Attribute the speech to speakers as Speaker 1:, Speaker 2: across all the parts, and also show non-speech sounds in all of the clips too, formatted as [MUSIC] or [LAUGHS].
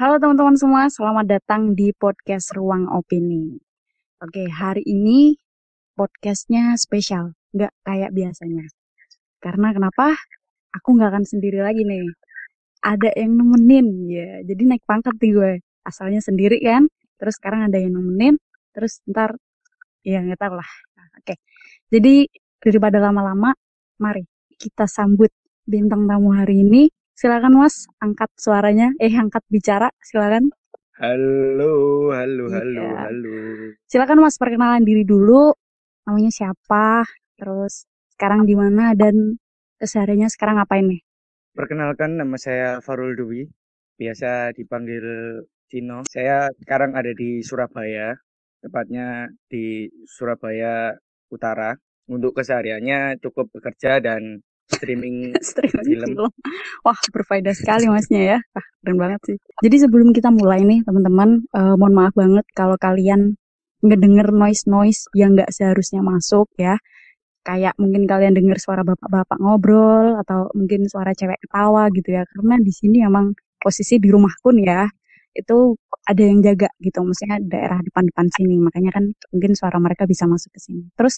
Speaker 1: Halo teman-teman semua, selamat datang di podcast Ruang Opini. Oke, hari ini podcastnya spesial, nggak kayak biasanya. Karena kenapa? Aku nggak akan sendiri lagi nih. Ada yang nemenin, ya. Jadi naik pangkat nih gue. Asalnya sendiri kan, terus sekarang ada yang nemenin, terus ntar, ya nggak tahu lah. Oke, jadi daripada lama-lama, mari kita sambut bintang tamu hari ini Silakan Mas, angkat suaranya, eh angkat bicara, silakan.
Speaker 2: Halo, halo,
Speaker 1: Iya.
Speaker 2: halo, halo.
Speaker 1: Silakan Mas perkenalan diri dulu, namanya siapa, terus sekarang di mana dan kesehariannya sekarang ngapain nih?
Speaker 2: Perkenalkan nama saya Farul Dwi, biasa dipanggil Cino. Saya sekarang ada di Surabaya, tepatnya di Surabaya Utara. Untuk kesehariannya cukup bekerja dan streaming [LAUGHS]
Speaker 1: Streaming
Speaker 2: film.
Speaker 1: film. Wah, berfaedah sekali masnya ya. Wah, keren banget sih. Jadi sebelum kita mulai nih, teman-teman, eh, mohon maaf banget kalau kalian ngedenger noise-noise yang nggak seharusnya masuk ya. Kayak mungkin kalian denger suara bapak-bapak ngobrol atau mungkin suara cewek ketawa gitu ya. Karena di sini emang posisi di rumahku nih ya, itu ada yang jaga gitu. Maksudnya daerah depan-depan sini. Makanya kan mungkin suara mereka bisa masuk ke sini. Terus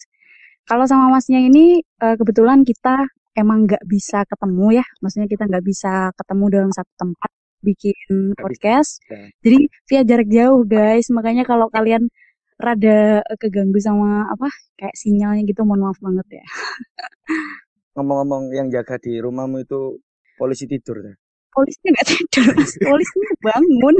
Speaker 1: kalau sama masnya ini eh, kebetulan kita emang nggak bisa ketemu ya, maksudnya kita nggak bisa ketemu dalam satu tempat bikin podcast.
Speaker 2: Ya.
Speaker 1: Jadi via jarak jauh guys, makanya kalau kalian rada keganggu sama apa kayak sinyalnya gitu, mohon maaf banget ya. [LAUGHS]
Speaker 2: Ngomong-ngomong yang jaga di rumahmu itu polisi tidur. ya?
Speaker 1: Polisnya nggak tidur, [LAUGHS] Mas. polisnya bangun.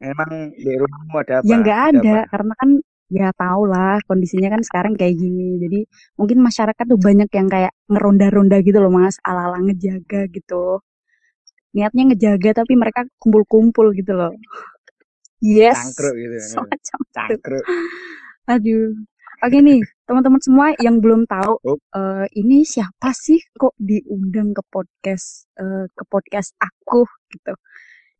Speaker 2: Emang di rumahmu ada apa?
Speaker 1: Ya nggak
Speaker 2: Ada
Speaker 1: ada,
Speaker 2: apa?
Speaker 1: karena kan ya tau lah kondisinya kan sekarang kayak gini. Jadi mungkin masyarakat tuh banyak yang kayak ngeronda-ronda gitu loh mas, ala-ala ngejaga gitu. Niatnya ngejaga tapi mereka kumpul-kumpul gitu loh. Yes,
Speaker 2: Cangkruk gitu ya. Cangkruk.
Speaker 1: Aduh. Oke nih, teman-teman semua yang belum tahu,
Speaker 2: Oh.
Speaker 1: eh, ini siapa sih kok diundang ke podcast eh, ke podcast aku gitu.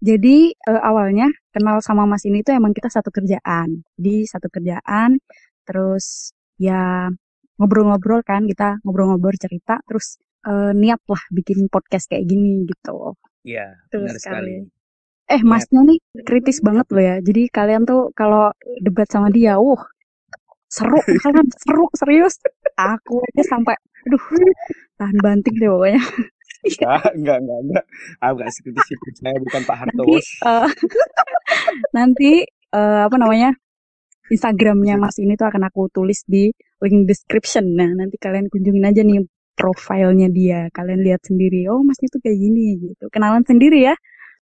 Speaker 1: Jadi eh, awalnya kenal sama Mas ini tuh emang kita satu kerjaan. Di satu kerjaan, terus ya ngobrol-ngobrol kan kita ngobrol-ngobrol cerita, terus eh, niat lah bikin podcast kayak gini gitu.
Speaker 2: Iya, benar sekali.
Speaker 1: Eh,
Speaker 2: Niat.
Speaker 1: masnya nih kritis banget loh ya. Jadi kalian tuh kalau debat sama dia, wuh, seru, [LAUGHS] kalian seru, serius. Aku aja sampai, aduh, tahan banting deh pokoknya. [LAUGHS]
Speaker 2: Enggak, enggak, enggak, enggak. Aku enggak sekritis itu. Saya bukan Pak
Speaker 1: Nanti,
Speaker 2: Hartowos.
Speaker 1: eh, [LAUGHS] nanti eh, apa namanya Instagramnya Mas ini tuh akan aku tulis di link description. Nah, nanti kalian kunjungin aja nih profilnya dia. Kalian lihat sendiri. Oh, Masnya tuh kayak gini gitu. Kenalan sendiri ya.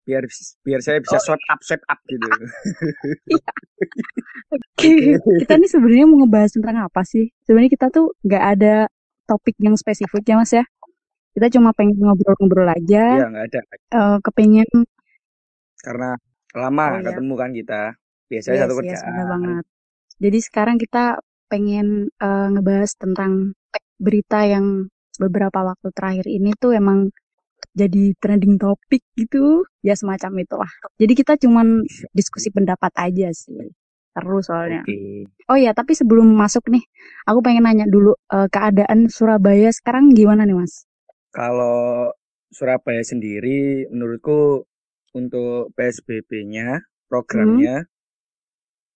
Speaker 2: Biar biar saya bisa
Speaker 1: Oh.
Speaker 2: swipe up, swipe up gitu. [LAUGHS]
Speaker 1: Oke, kita nih sebenarnya mau ngebahas tentang apa sih? Sebenarnya kita tuh nggak ada topik yang spesifik ya Mas ya. Kita cuma pengen ngobrol-ngobrol aja.
Speaker 2: Iya, enggak ada.
Speaker 1: eh, kepengen,
Speaker 2: Karena lama
Speaker 1: oh ya,
Speaker 2: ketemu kan kita. Biasanya
Speaker 1: yes,
Speaker 2: satu
Speaker 1: yes, benar
Speaker 2: kerjaan.
Speaker 1: banget. Jadi sekarang kita pengen eh, ngebahas tentang berita yang beberapa waktu terakhir ini tuh emang jadi trending topik gitu, ya semacam itulah. Jadi kita cuman diskusi pendapat aja sih. Seru soalnya.
Speaker 2: Oke.
Speaker 1: Oh ya, tapi sebelum masuk nih, aku pengen nanya dulu eh, keadaan Surabaya sekarang gimana nih, Mas?
Speaker 2: Kalau Surabaya sendiri, menurutku untuk PSBB-nya,
Speaker 1: Hmm,
Speaker 2: programnya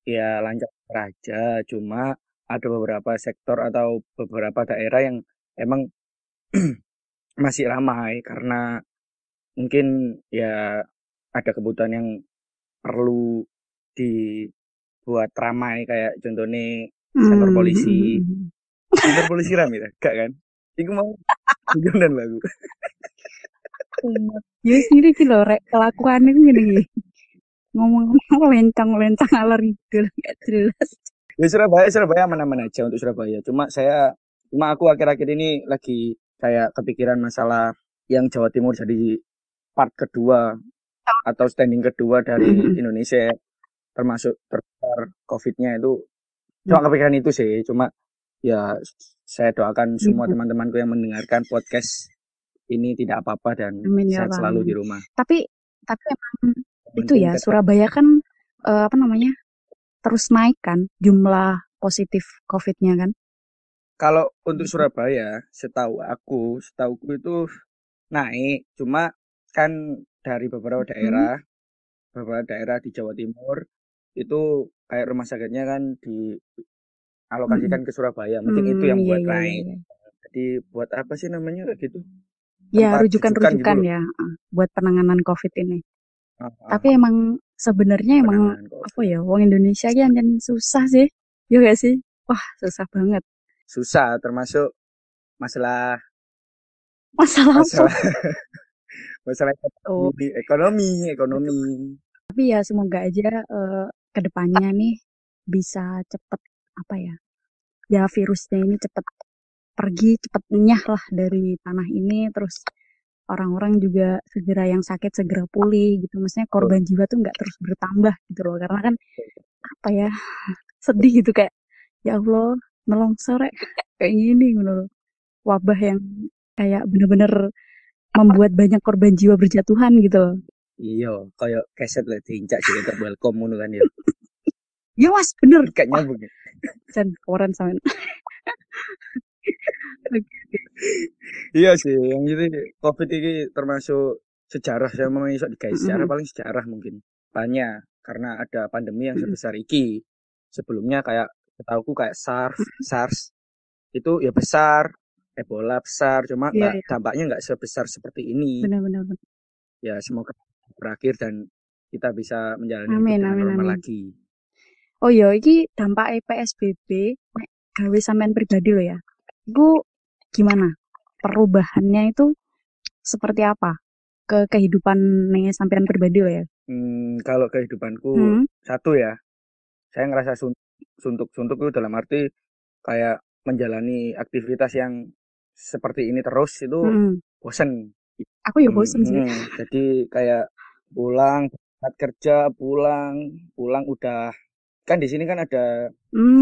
Speaker 2: ya lancar aja. Cuma ada beberapa sektor atau beberapa daerah yang emang [CLEARS THROAT] masih ramai karena mungkin ya ada kebutuhan yang perlu dibuat ramai kayak contohnya kantor
Speaker 1: hmm,
Speaker 2: polisi.
Speaker 1: hmm,
Speaker 2: Kantor polisi ramai? Gak kan? Iku mau dan lagu. [LAUGHS]
Speaker 1: Ya sendiri sih loh, rek kelakuannya gue gini. Ngomong-ngomong lencang-lencang alur gitu, gak jelas.
Speaker 2: Ya Surabaya, Surabaya aman-aman aja untuk Surabaya. Cuma saya, cuma aku akhir-akhir ini lagi kayak kepikiran masalah yang Jawa Timur jadi part kedua atau standing kedua dari
Speaker 1: Hmm,
Speaker 2: Indonesia termasuk terbesar COVID-nya itu cuma kepikiran itu sih. Cuma ya saya doakan semua teman-temanku yang mendengarkan podcast ini tidak apa-apa dan
Speaker 1: Amin ya
Speaker 2: sehat selalu di rumah.
Speaker 1: Tapi, tapi emang
Speaker 2: Yang
Speaker 1: itu ya,
Speaker 2: tetap
Speaker 1: Surabaya kan eh, apa namanya terus naik kan jumlah positif COVID-nya kan.
Speaker 2: Kalau untuk Surabaya, setahu aku, setahuku itu naik. Cuma kan dari beberapa
Speaker 1: Hmm,
Speaker 2: daerah beberapa daerah di Jawa Timur itu kayak rumah sakitnya kan dialokasikan ke Surabaya. Mungkin itu yang
Speaker 1: Hmm, iya
Speaker 2: buat
Speaker 1: iya iya.
Speaker 2: naik.
Speaker 1: iya.
Speaker 2: Jadi buat apa sih namanya kayak gitu?
Speaker 1: Ya rujukan-rujukan
Speaker 2: rujukan gitu
Speaker 1: ya buat penanganan COVID ini. Tapi emang sebenarnya emang apa ya, wong Indonesia kan kan susah sih. Ya gak sih? Wah, susah banget.
Speaker 2: Susah termasuk masalah
Speaker 1: Masalah apa?
Speaker 2: masalah [LAUGHS] masalah
Speaker 1: Oh,
Speaker 2: ekonomi, ekonomi.
Speaker 1: Tapi ya semoga aja eh, ke depannya nih bisa cepet apa ya? Ya virusnya ini cepet pergi, cepet nyah lah dari tanah ini terus orang-orang juga segera yang sakit segera pulih gitu. Maksudnya korban jiwa tuh nggak terus bertambah gitu loh. Karena kan apa ya? [LAUGHS] Sedih gitu kayak ya Allah, nelongsor rek [LAUGHS] kayak gini gitu loh. Wabah yang kayak bener-bener membuat banyak korban jiwa berjatuhan gitu loh.
Speaker 2: Iya, kayak keset lah diincak sih untuk welcome kan ya. [LAUGHS]
Speaker 1: Ya mas, bener.
Speaker 2: Kayak
Speaker 1: Wah,
Speaker 2: nyambung. ya.
Speaker 1: Jan, keren sama
Speaker 2: Iya sih, yang itu COVID ini termasuk sejarah saya mau iso digawe sejarah paling sejarah mungkin. Banyak karena ada pandemi yang sebesar iki. Sebelumnya kayak setauku kayak SARS, SARS itu ya besar, Ebola besar, cuma
Speaker 1: Iya,
Speaker 2: nggak
Speaker 1: iya.
Speaker 2: dampaknya nggak sebesar seperti ini.
Speaker 1: Benar-benar. benar.
Speaker 2: Ya semoga berakhir dan kita bisa menjalani hidup
Speaker 1: Amin,
Speaker 2: dengan
Speaker 1: amin,
Speaker 2: normal
Speaker 1: amin.
Speaker 2: lagi.
Speaker 1: Oh iya, iki dampak PSBB nek gawe sampean pribadi lo ya. Iku gimana? Perubahannya itu seperti apa ke kehidupan nih sampean pribadi lo ya?
Speaker 2: Hmm, kalau kehidupanku
Speaker 1: Hmm,
Speaker 2: satu ya, saya ngerasa sun- suntuk-suntuk itu dalam arti kayak menjalani aktivitas yang seperti ini terus itu
Speaker 1: hmm.
Speaker 2: bosen.
Speaker 1: Aku ya
Speaker 2: Hmm,
Speaker 1: bosen sih.
Speaker 2: hmm. Jadi kayak pulang, berangkat kerja, pulang, pulang udah kan di sini kan ada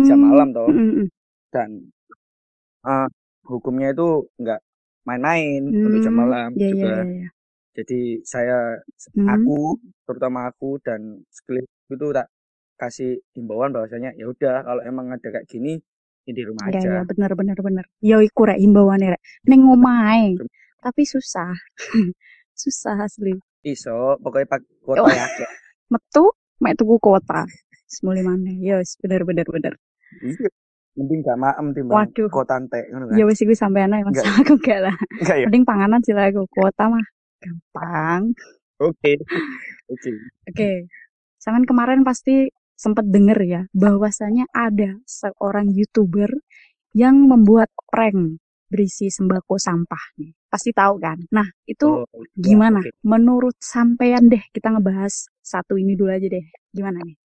Speaker 2: jam
Speaker 1: Hmm,
Speaker 2: malam toh
Speaker 1: hmm, hmm,
Speaker 2: dan ah, hukumnya itu nggak main-main untuk jam malam
Speaker 1: ya ya
Speaker 2: juga.
Speaker 1: ya ya.
Speaker 2: Jadi saya, aku, terutama aku dan sekelilingku itu tak kasih himbauan bahwasanya ya udah kalau emang ada kayak gini ya di rumah
Speaker 1: ya
Speaker 2: aja.
Speaker 1: ya bener bener bener. Ya iku rek himbauane rek. Omahe. Tapi susah. [LAUGHS] susah asli.
Speaker 2: Iso, pokoknya pak kuota
Speaker 1: Oh,
Speaker 2: ya. [LAUGHS]
Speaker 1: metu mek tuku kuota. Semuli maneh. Ya wis bener bener bener.
Speaker 2: Iya. Mending gak maem timbang
Speaker 1: Waduh.
Speaker 2: kota entek ngono kan.
Speaker 1: Ya wis iku sampean ae Mas.
Speaker 2: Enggak,
Speaker 1: Aku enggak lah.
Speaker 2: enggak ya.
Speaker 1: Mending panganan sih lah aku. Kuota mah gampang.
Speaker 2: Oke. [LAUGHS] Oke.
Speaker 1: Oke. Sampean kemarin pasti sempat denger ya bahwasanya ada seorang YouTuber yang membuat prank berisi sembako sampah nih. Pasti tahu kan? Nah, itu
Speaker 2: Oh, ya,
Speaker 1: gimana?
Speaker 2: oke.
Speaker 1: Menurut sampean deh, kita ngebahas satu ini dulu aja deh. Gimana nih?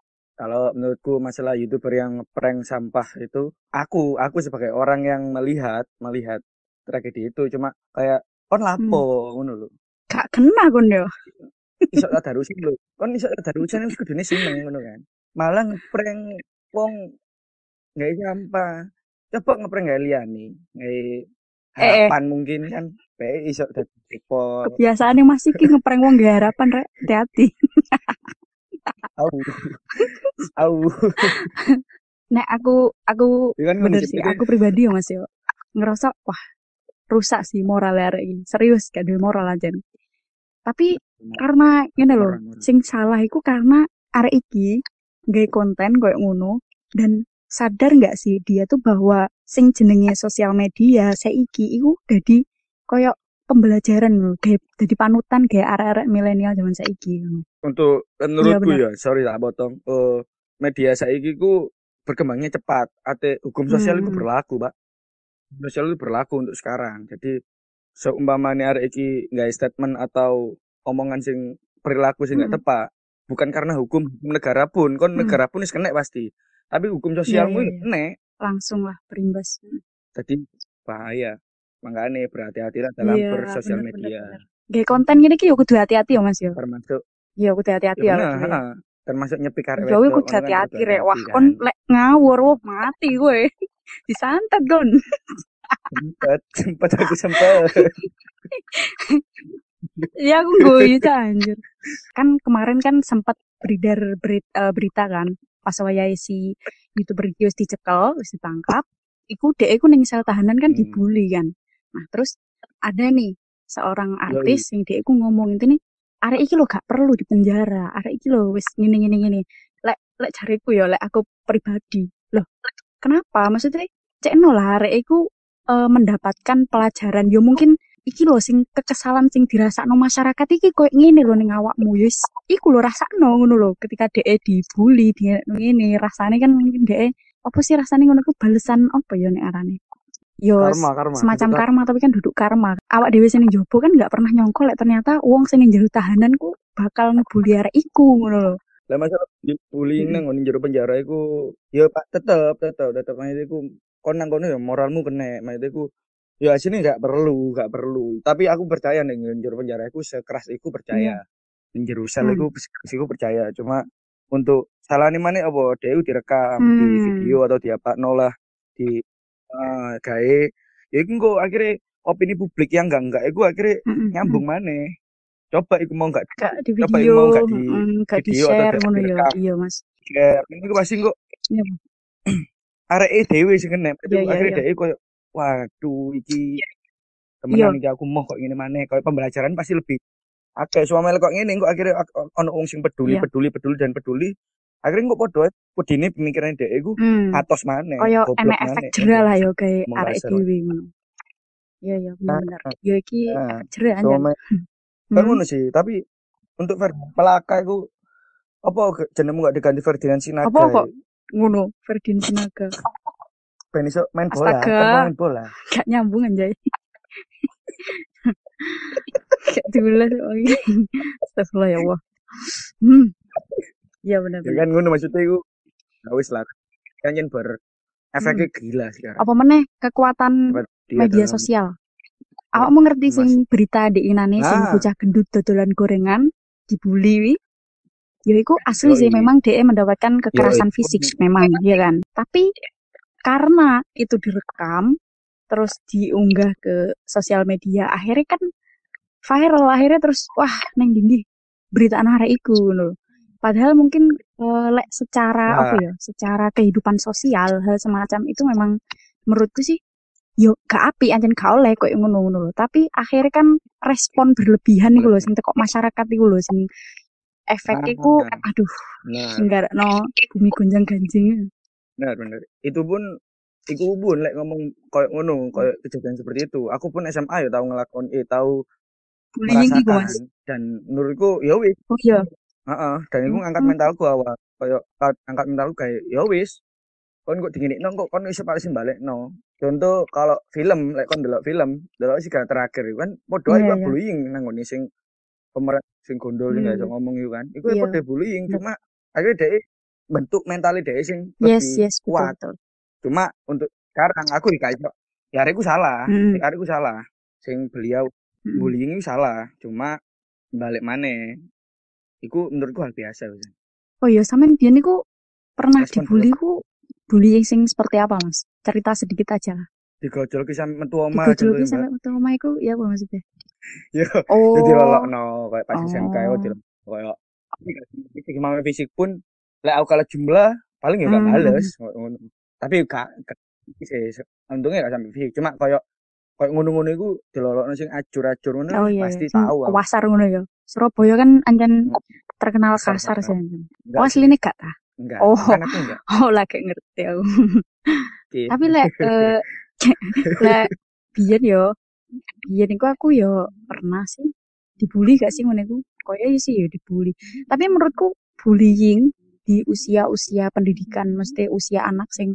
Speaker 2: Kalau menurutku masalah YouTuber yang prank sampah itu, aku, aku sebagai orang yang melihat, melihat tragedi itu cuma kayak kon
Speaker 1: Hmm.
Speaker 2: lapo ngono lho.
Speaker 1: Gak kena kon yo. [LAUGHS]
Speaker 2: Iso tadarusan lho. Kon iso tadarusan wis kudune seneng ngono kan. Malah ngeprank wong gawe sampah. Coba ngeprank gawe liyane, gawe
Speaker 1: Eh, eh.
Speaker 2: harapan mungkin kan. Bae iso dadi.
Speaker 1: Kebiasaan Mas iki ngeprank wong gak harapan rek. Hati-hati. [LAUGHS]
Speaker 2: Au. Au.
Speaker 1: Nek aku aku
Speaker 2: Ya kan
Speaker 1: bener sih, aku pribadi ya Mas yo. Ngerasa wah rusak sih moral arek iki. Serius gak duwe moral aja. Tapi karena ngene lho, sing salah iku karena arek iki gawe konten koyo ngono dan sadar nggak sih dia tuh bahwa sing jenenge sosial media saiki iku dadi koyo pembelajaran lho, gawe dadi panutan gawe arek-arek milenial zaman saiki ngono.
Speaker 2: Untuk
Speaker 1: Iya
Speaker 2: menurutku
Speaker 1: bener.
Speaker 2: ya, sorry tak potong. Eh, media saiki ku berkembangnya cepat. Ate hukum sosial itu
Speaker 1: Hmm.
Speaker 2: berlaku, Pak. Sosial itu berlaku untuk sekarang. Jadi seumpamanya arek iki nggak statement atau omongan sing perilaku sing nggak
Speaker 1: Hmm.
Speaker 2: tepat, bukan karena hukum negara pun, kon
Speaker 1: Hmm.
Speaker 2: negara pun wis kena pasti. Tapi hukum
Speaker 1: Iya
Speaker 2: sosialmu
Speaker 1: iya
Speaker 2: itu
Speaker 1: iya.
Speaker 2: kena.
Speaker 1: Langsung lah berimbas.
Speaker 2: Jadi bahaya. Makanya berhati-hatilah dalam
Speaker 1: Iya,
Speaker 2: bersosial
Speaker 1: bener
Speaker 2: media.
Speaker 1: bener. Gawe konten gini ki yo kudu hati-hati ya Mas yo.
Speaker 2: Termasuk
Speaker 1: Iya kudu hati-hati
Speaker 2: ya
Speaker 1: ya
Speaker 2: bener,
Speaker 1: ya.
Speaker 2: termasuk
Speaker 1: Yo kuwi
Speaker 2: wedok
Speaker 1: kudu
Speaker 2: kan
Speaker 1: hati-hati rek. Wah, kon
Speaker 2: kan.
Speaker 1: lek ngawur wah mati gue. [LAUGHS] Disantet kon.
Speaker 2: Sempet, sempet aku sempet. [LAUGHS]
Speaker 1: Ya aku Cak, anjir. Kan kemarin kan sempat beredar berita, berita kan pas wayahe si YouTuber wis dicekel, wis ditangkap. Iku dhek iku ning sel tahanan kan
Speaker 2: Hmm.
Speaker 1: dibully kan. Nah, terus ada nih seorang
Speaker 2: Yoi.
Speaker 1: artis yang dia iku ngomong intine arek iki lo gak perlu di penjara arek iki lo wis ngene ngene ngene. Lek lek jariku ya lek aku pribadi. Loh kenapa? Maksudnya cek no lah arek iku uh, mendapatkan pelajaran. Yo mungkin iki lho sing kekesalan sing dirasakno masyarakat iki koyo ngene lho ning awakmu. Wis iku lho rasakno ngono lho. Ketika dhek dibully di ngene rasane kan mungkin dhek apa sih rasane ngono ku balesan apa ya nek arane yo karma, karma. semacam Kita... karma tapi kan duduk karma awak dhewe sing jopo kan nggak pernah nyongkol lek ternyata wong sing jero tahanan ku bakal ngebully arek iku ngono lho
Speaker 2: lah masalah bullying nang hmm. jero penjara iku yo Pak tetep tetep tetep iku kon nang kono ya moralmu kena maksudnya iku ya sini nggak perlu nggak perlu tapi aku percaya nih njero penjara aku sekeras itu percaya hmm. njero sel aku hmm. percaya cuma untuk salah nih mana apa dia direkam hmm. di video atau di apa nolah di uh, gawe. Ya itu kok akhirnya opini publik yang enggak enggak itu akhirnya nyambung mana coba iku mau enggak
Speaker 1: di video, coba iku mau enggak di mm, video di share, atau di, direkam ya, iya mas.
Speaker 2: Share. Ini pasti kok iya. [CLEARS THROAT] arek dhewe sing kena. Itu yeah, akhirnya yeah. dhewe koyo waduh iki iya. temenan iki aku mau kok ngene maneh. Koyo pembelajaran pasti lebih akeh. Suami kok ngene kok akhirnya ono wong sing peduli yeah. peduli peduli dan peduli akhirnya kok podo pedine pemikiran dhek iku hmm. atos maneh
Speaker 1: koyo enek efek jera lah yo kayak arek dhewe ngono. Iya iya bener. nah, yo iki nah, efek jera aja
Speaker 2: kan ngono sih tapi untuk pelaka iku apa jenengmu gak diganti Ferdinand Sinaga
Speaker 1: apa kok ngono Ferdinand Sinaga?
Speaker 2: Ben iso main bola kan main bola.
Speaker 1: Gak nyambung anjay. [LAUGHS] Gak diulas lagi astagfirullah ya Allah. Hmm iya benar
Speaker 2: ya kan ngono maksudnya itu gak wis lah kan yen ber efeknya hmm. gila sekarang
Speaker 1: apa meneh kekuatan media sosial? Awak mau ngerti sing berita di inane sing ah. bocah gendut dodolan gorengan dibully Ya itu asli sih memang DE mendapatkan kekerasan fisik memang ya kan. Tapi karena itu direkam terus diunggah ke sosial media akhirnya kan viral akhirnya terus wah neng dindi berita anak iku loh. Padahal mungkin uh, lek secara nah. apa ya, secara kehidupan sosial hal semacam itu memang menurutku sih yo gak api anjen gak oleh kok ngono-ngono loh. Tapi akhirnya kan respon berlebihan nih loh sing tekok masyarakat iku loh sing efeknya ku nah, aduh nah. no bumi gonjang ganjing
Speaker 2: benar benar itu pun Iku pun lek ngomong koyo ngono, koyo kejadian seperti itu. Aku pun SMA ya tahu ngelakon eh tahu merasakan dan menurutku ya wis.
Speaker 1: Oh iya.
Speaker 2: Heeh, dan iku ngangkat mentalku awal. Koyo angkat mentalku kayak ya wis. Kon kok no kok kon iso palesin no. Contoh kalau film, lek kon delok film, delok sih terakhir kan padha yeah, yeah. bullying nang ngene sing pemeran sing gondol hmm. sing ngomong itu kan itu yeah. pada bullying cuma akhirnya dia bentuk mentalnya dia sing
Speaker 1: yes, lebih yes,
Speaker 2: kuat betul. cuma untuk sekarang aku ya aku salah hmm. ya aku salah sing beliau bullying itu salah cuma balik mana Iku menurutku hal biasa
Speaker 1: oh iya sama dia niku pernah Respon dibully ku bullying sing seperti apa mas? Cerita sedikit aja lah.
Speaker 2: Digojol kisah metu oma
Speaker 1: digojol kisah metu oma iku ya apa maksudnya? [LAUGHS]
Speaker 2: Ya oh. jadi no kayak pas oh. SMK kayak gimana fisik pun lek aku kalah jumlah paling ya gak hmm. males tapi gak untungnya gak sampai fisik cuma kayak kayak ngono-ngono iku dilolokno sing ajur-ajur ngono oh, iya, pasti iya. tahu
Speaker 1: Wasar ngono ya. Surabaya kan anjen terkenal kasar sih oh aslinya gak ta?
Speaker 2: Enggak. Oh. Kan aku enggak. [LAUGHS]
Speaker 1: Oh lagi ngerti aku. Tapi lek uh, [LAUGHS] [LAUGHS] lek biyen yo Iya niku aku ya pernah sih dibully gak sih ngono Koyo ya sih ya dibully. Tapi menurutku bullying di usia-usia pendidikan, mesti usia anak sing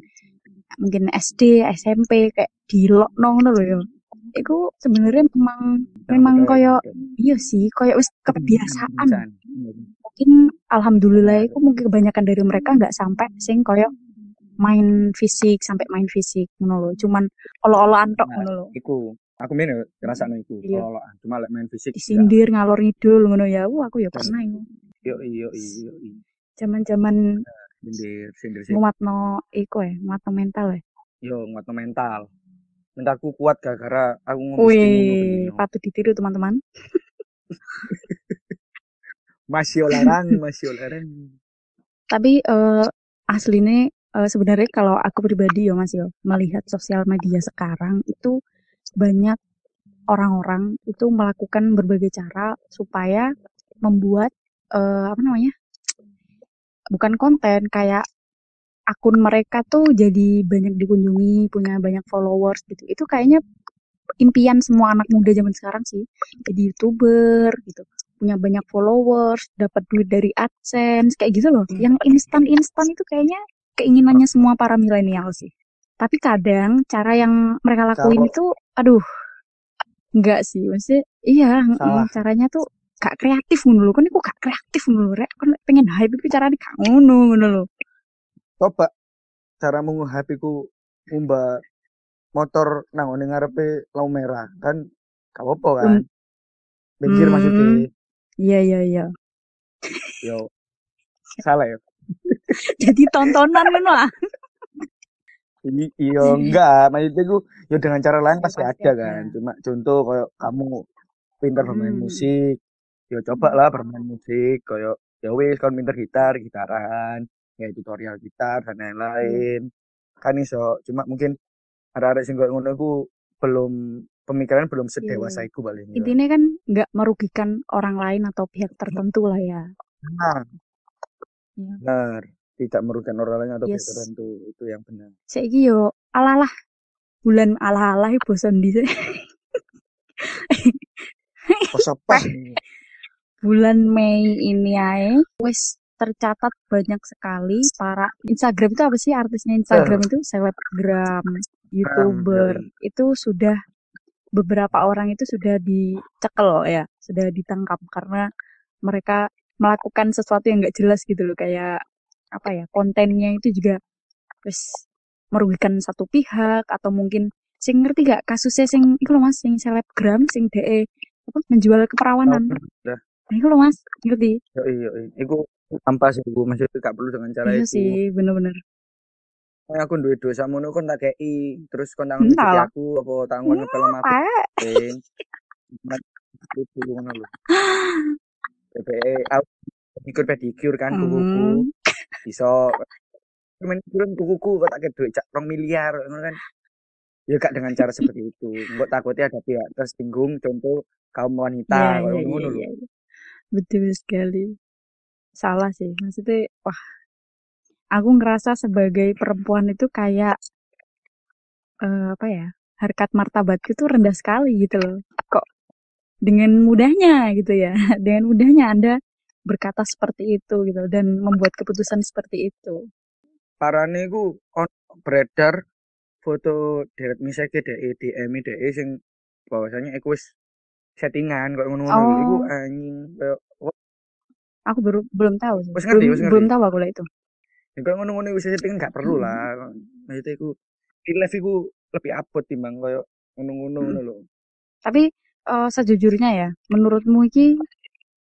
Speaker 1: mungkin SD, SMP kayak di lockdown ngono lho ya. Iku sebenarnya memang memang koyo iya sih, koyo wis kebiasaan. Mungkin alhamdulillah itu mungkin kebanyakan dari mereka nggak sampai sing koyo main fisik sampai main fisik ngono lho. Cuman olo-oloan tok ngono lho.
Speaker 2: Iku Aku main ngerasa iku iya. kalau cuma lek main fisik.
Speaker 1: Disindir ngalor ngidul ngono ya. Wah, aku ya pernah
Speaker 2: iku. Yo yo yo.
Speaker 1: Zaman-zaman
Speaker 2: sindir sindir
Speaker 1: sindir. Nguatno iku ya, nguatno mental ya.
Speaker 2: Yo, nguatno mental. Mentalku kuat gara-gara aku
Speaker 1: ngomong Wih, patut ditiru teman-teman. [LAUGHS]
Speaker 2: masih olaran, masih olaran.
Speaker 1: Tapi uh, aslinya uh, sebenarnya kalau aku pribadi ya Mas yo melihat sosial media sekarang itu banyak orang-orang itu melakukan berbagai cara supaya membuat uh, apa namanya bukan konten kayak akun mereka tuh jadi banyak dikunjungi punya banyak followers gitu itu kayaknya impian semua anak muda zaman sekarang sih jadi youtuber gitu punya banyak followers dapat duit dari adsense kayak gitu loh hmm. yang instan instan itu kayaknya keinginannya semua para milenial sih tapi kadang cara yang mereka lakuin itu aduh enggak sih maksudnya iya Salah. caranya tuh gak kreatif ngono lho. Kan iku gak kreatif ngono lho, rek. Kan pengen hype iku carane gak ngono ngono lho.
Speaker 2: Coba cara mau hype iku ngumba motor nang ngene ngarepe lampu merah kan gak apa kan. Pinggir hmm. maksudnya.
Speaker 1: Iya iya iya.
Speaker 2: Yo. Salah ya. [LAUGHS]
Speaker 1: Jadi tontonan ngono ah.
Speaker 2: Ini iyo enggak, maksudnya gue ya dengan cara lain pasti, ada, kan. Cuma contoh kayak kamu pintar bermain hmm. musik, ya coba lah bermain musik kayak ya wis kan pinter gitar gitaran ya tutorial gitar dan lain-lain. Hmm. kan iso cuma mungkin ada-ada sing ngono iku belum pemikiran belum sedewasa yeah. iku paling
Speaker 1: intinya kan nggak merugikan orang lain atau pihak tertentu lah ya.
Speaker 2: Nah ya. benar. Tidak merugikan orang lain atau yes. pihak tertentu itu yang benar.
Speaker 1: Saya yo alalah. Bulan ala-ala bosan di [LAUGHS] bulan Mei ini ae wis tercatat banyak sekali para Instagram itu apa sih artisnya Instagram itu selebgram, youtuber itu sudah beberapa orang itu sudah dicekel ya, sudah ditangkap karena mereka melakukan sesuatu yang nggak jelas gitu loh kayak apa ya kontennya itu juga wis merugikan satu pihak atau mungkin sing ngerti gak kasusnya sing itu loh mas sing selebgram sing de apa menjual keperawanan. Oh, Iku loh mas, ngerti?
Speaker 2: Yo iya, iya. Iku tanpa sih, gue masih gak perlu dengan cara
Speaker 1: iya itu. sih, bener-bener.
Speaker 2: Kayak aku duit dosa mono kon tak kei, terus kon tangan hmm, aku apa tangan ngepel mati. Itu ngono lho. PPE aku ikut pedikur kan kukuku. Bisa main turun kukuku kok tak duit cak rong miliar ngono kan. Ya gak dengan cara seperti itu. Enggak takutnya ada pihak tersinggung contoh kaum wanita
Speaker 1: yeah, yeah, ngono yeah, yeah. Betul sekali. Salah sih. Maksudnya, wah, aku ngerasa sebagai perempuan itu kayak uh, apa ya? Harkat martabatku tuh rendah sekali gitu loh. Kok dengan mudahnya gitu ya. [LAUGHS] Dengan mudahnya Anda berkata seperti itu gitu dan membuat keputusan seperti itu.
Speaker 2: Parane ku on beredar foto deret misake dhek di Emi dhek sing bahwasanya iku wis settingan kok ngono-ngono oh. iku anjing
Speaker 1: aku baru belum tahu sih. Ngerti, belum, ngerti. belum tahu aku lah itu
Speaker 2: ya, kalau ngono-ngono wis settingan gak perlu hmm. lah maksudnya iku di live iku lebih abot timbang koyo ngono-ngono hmm. lho
Speaker 1: tapi uh, sejujurnya ya menurutmu iki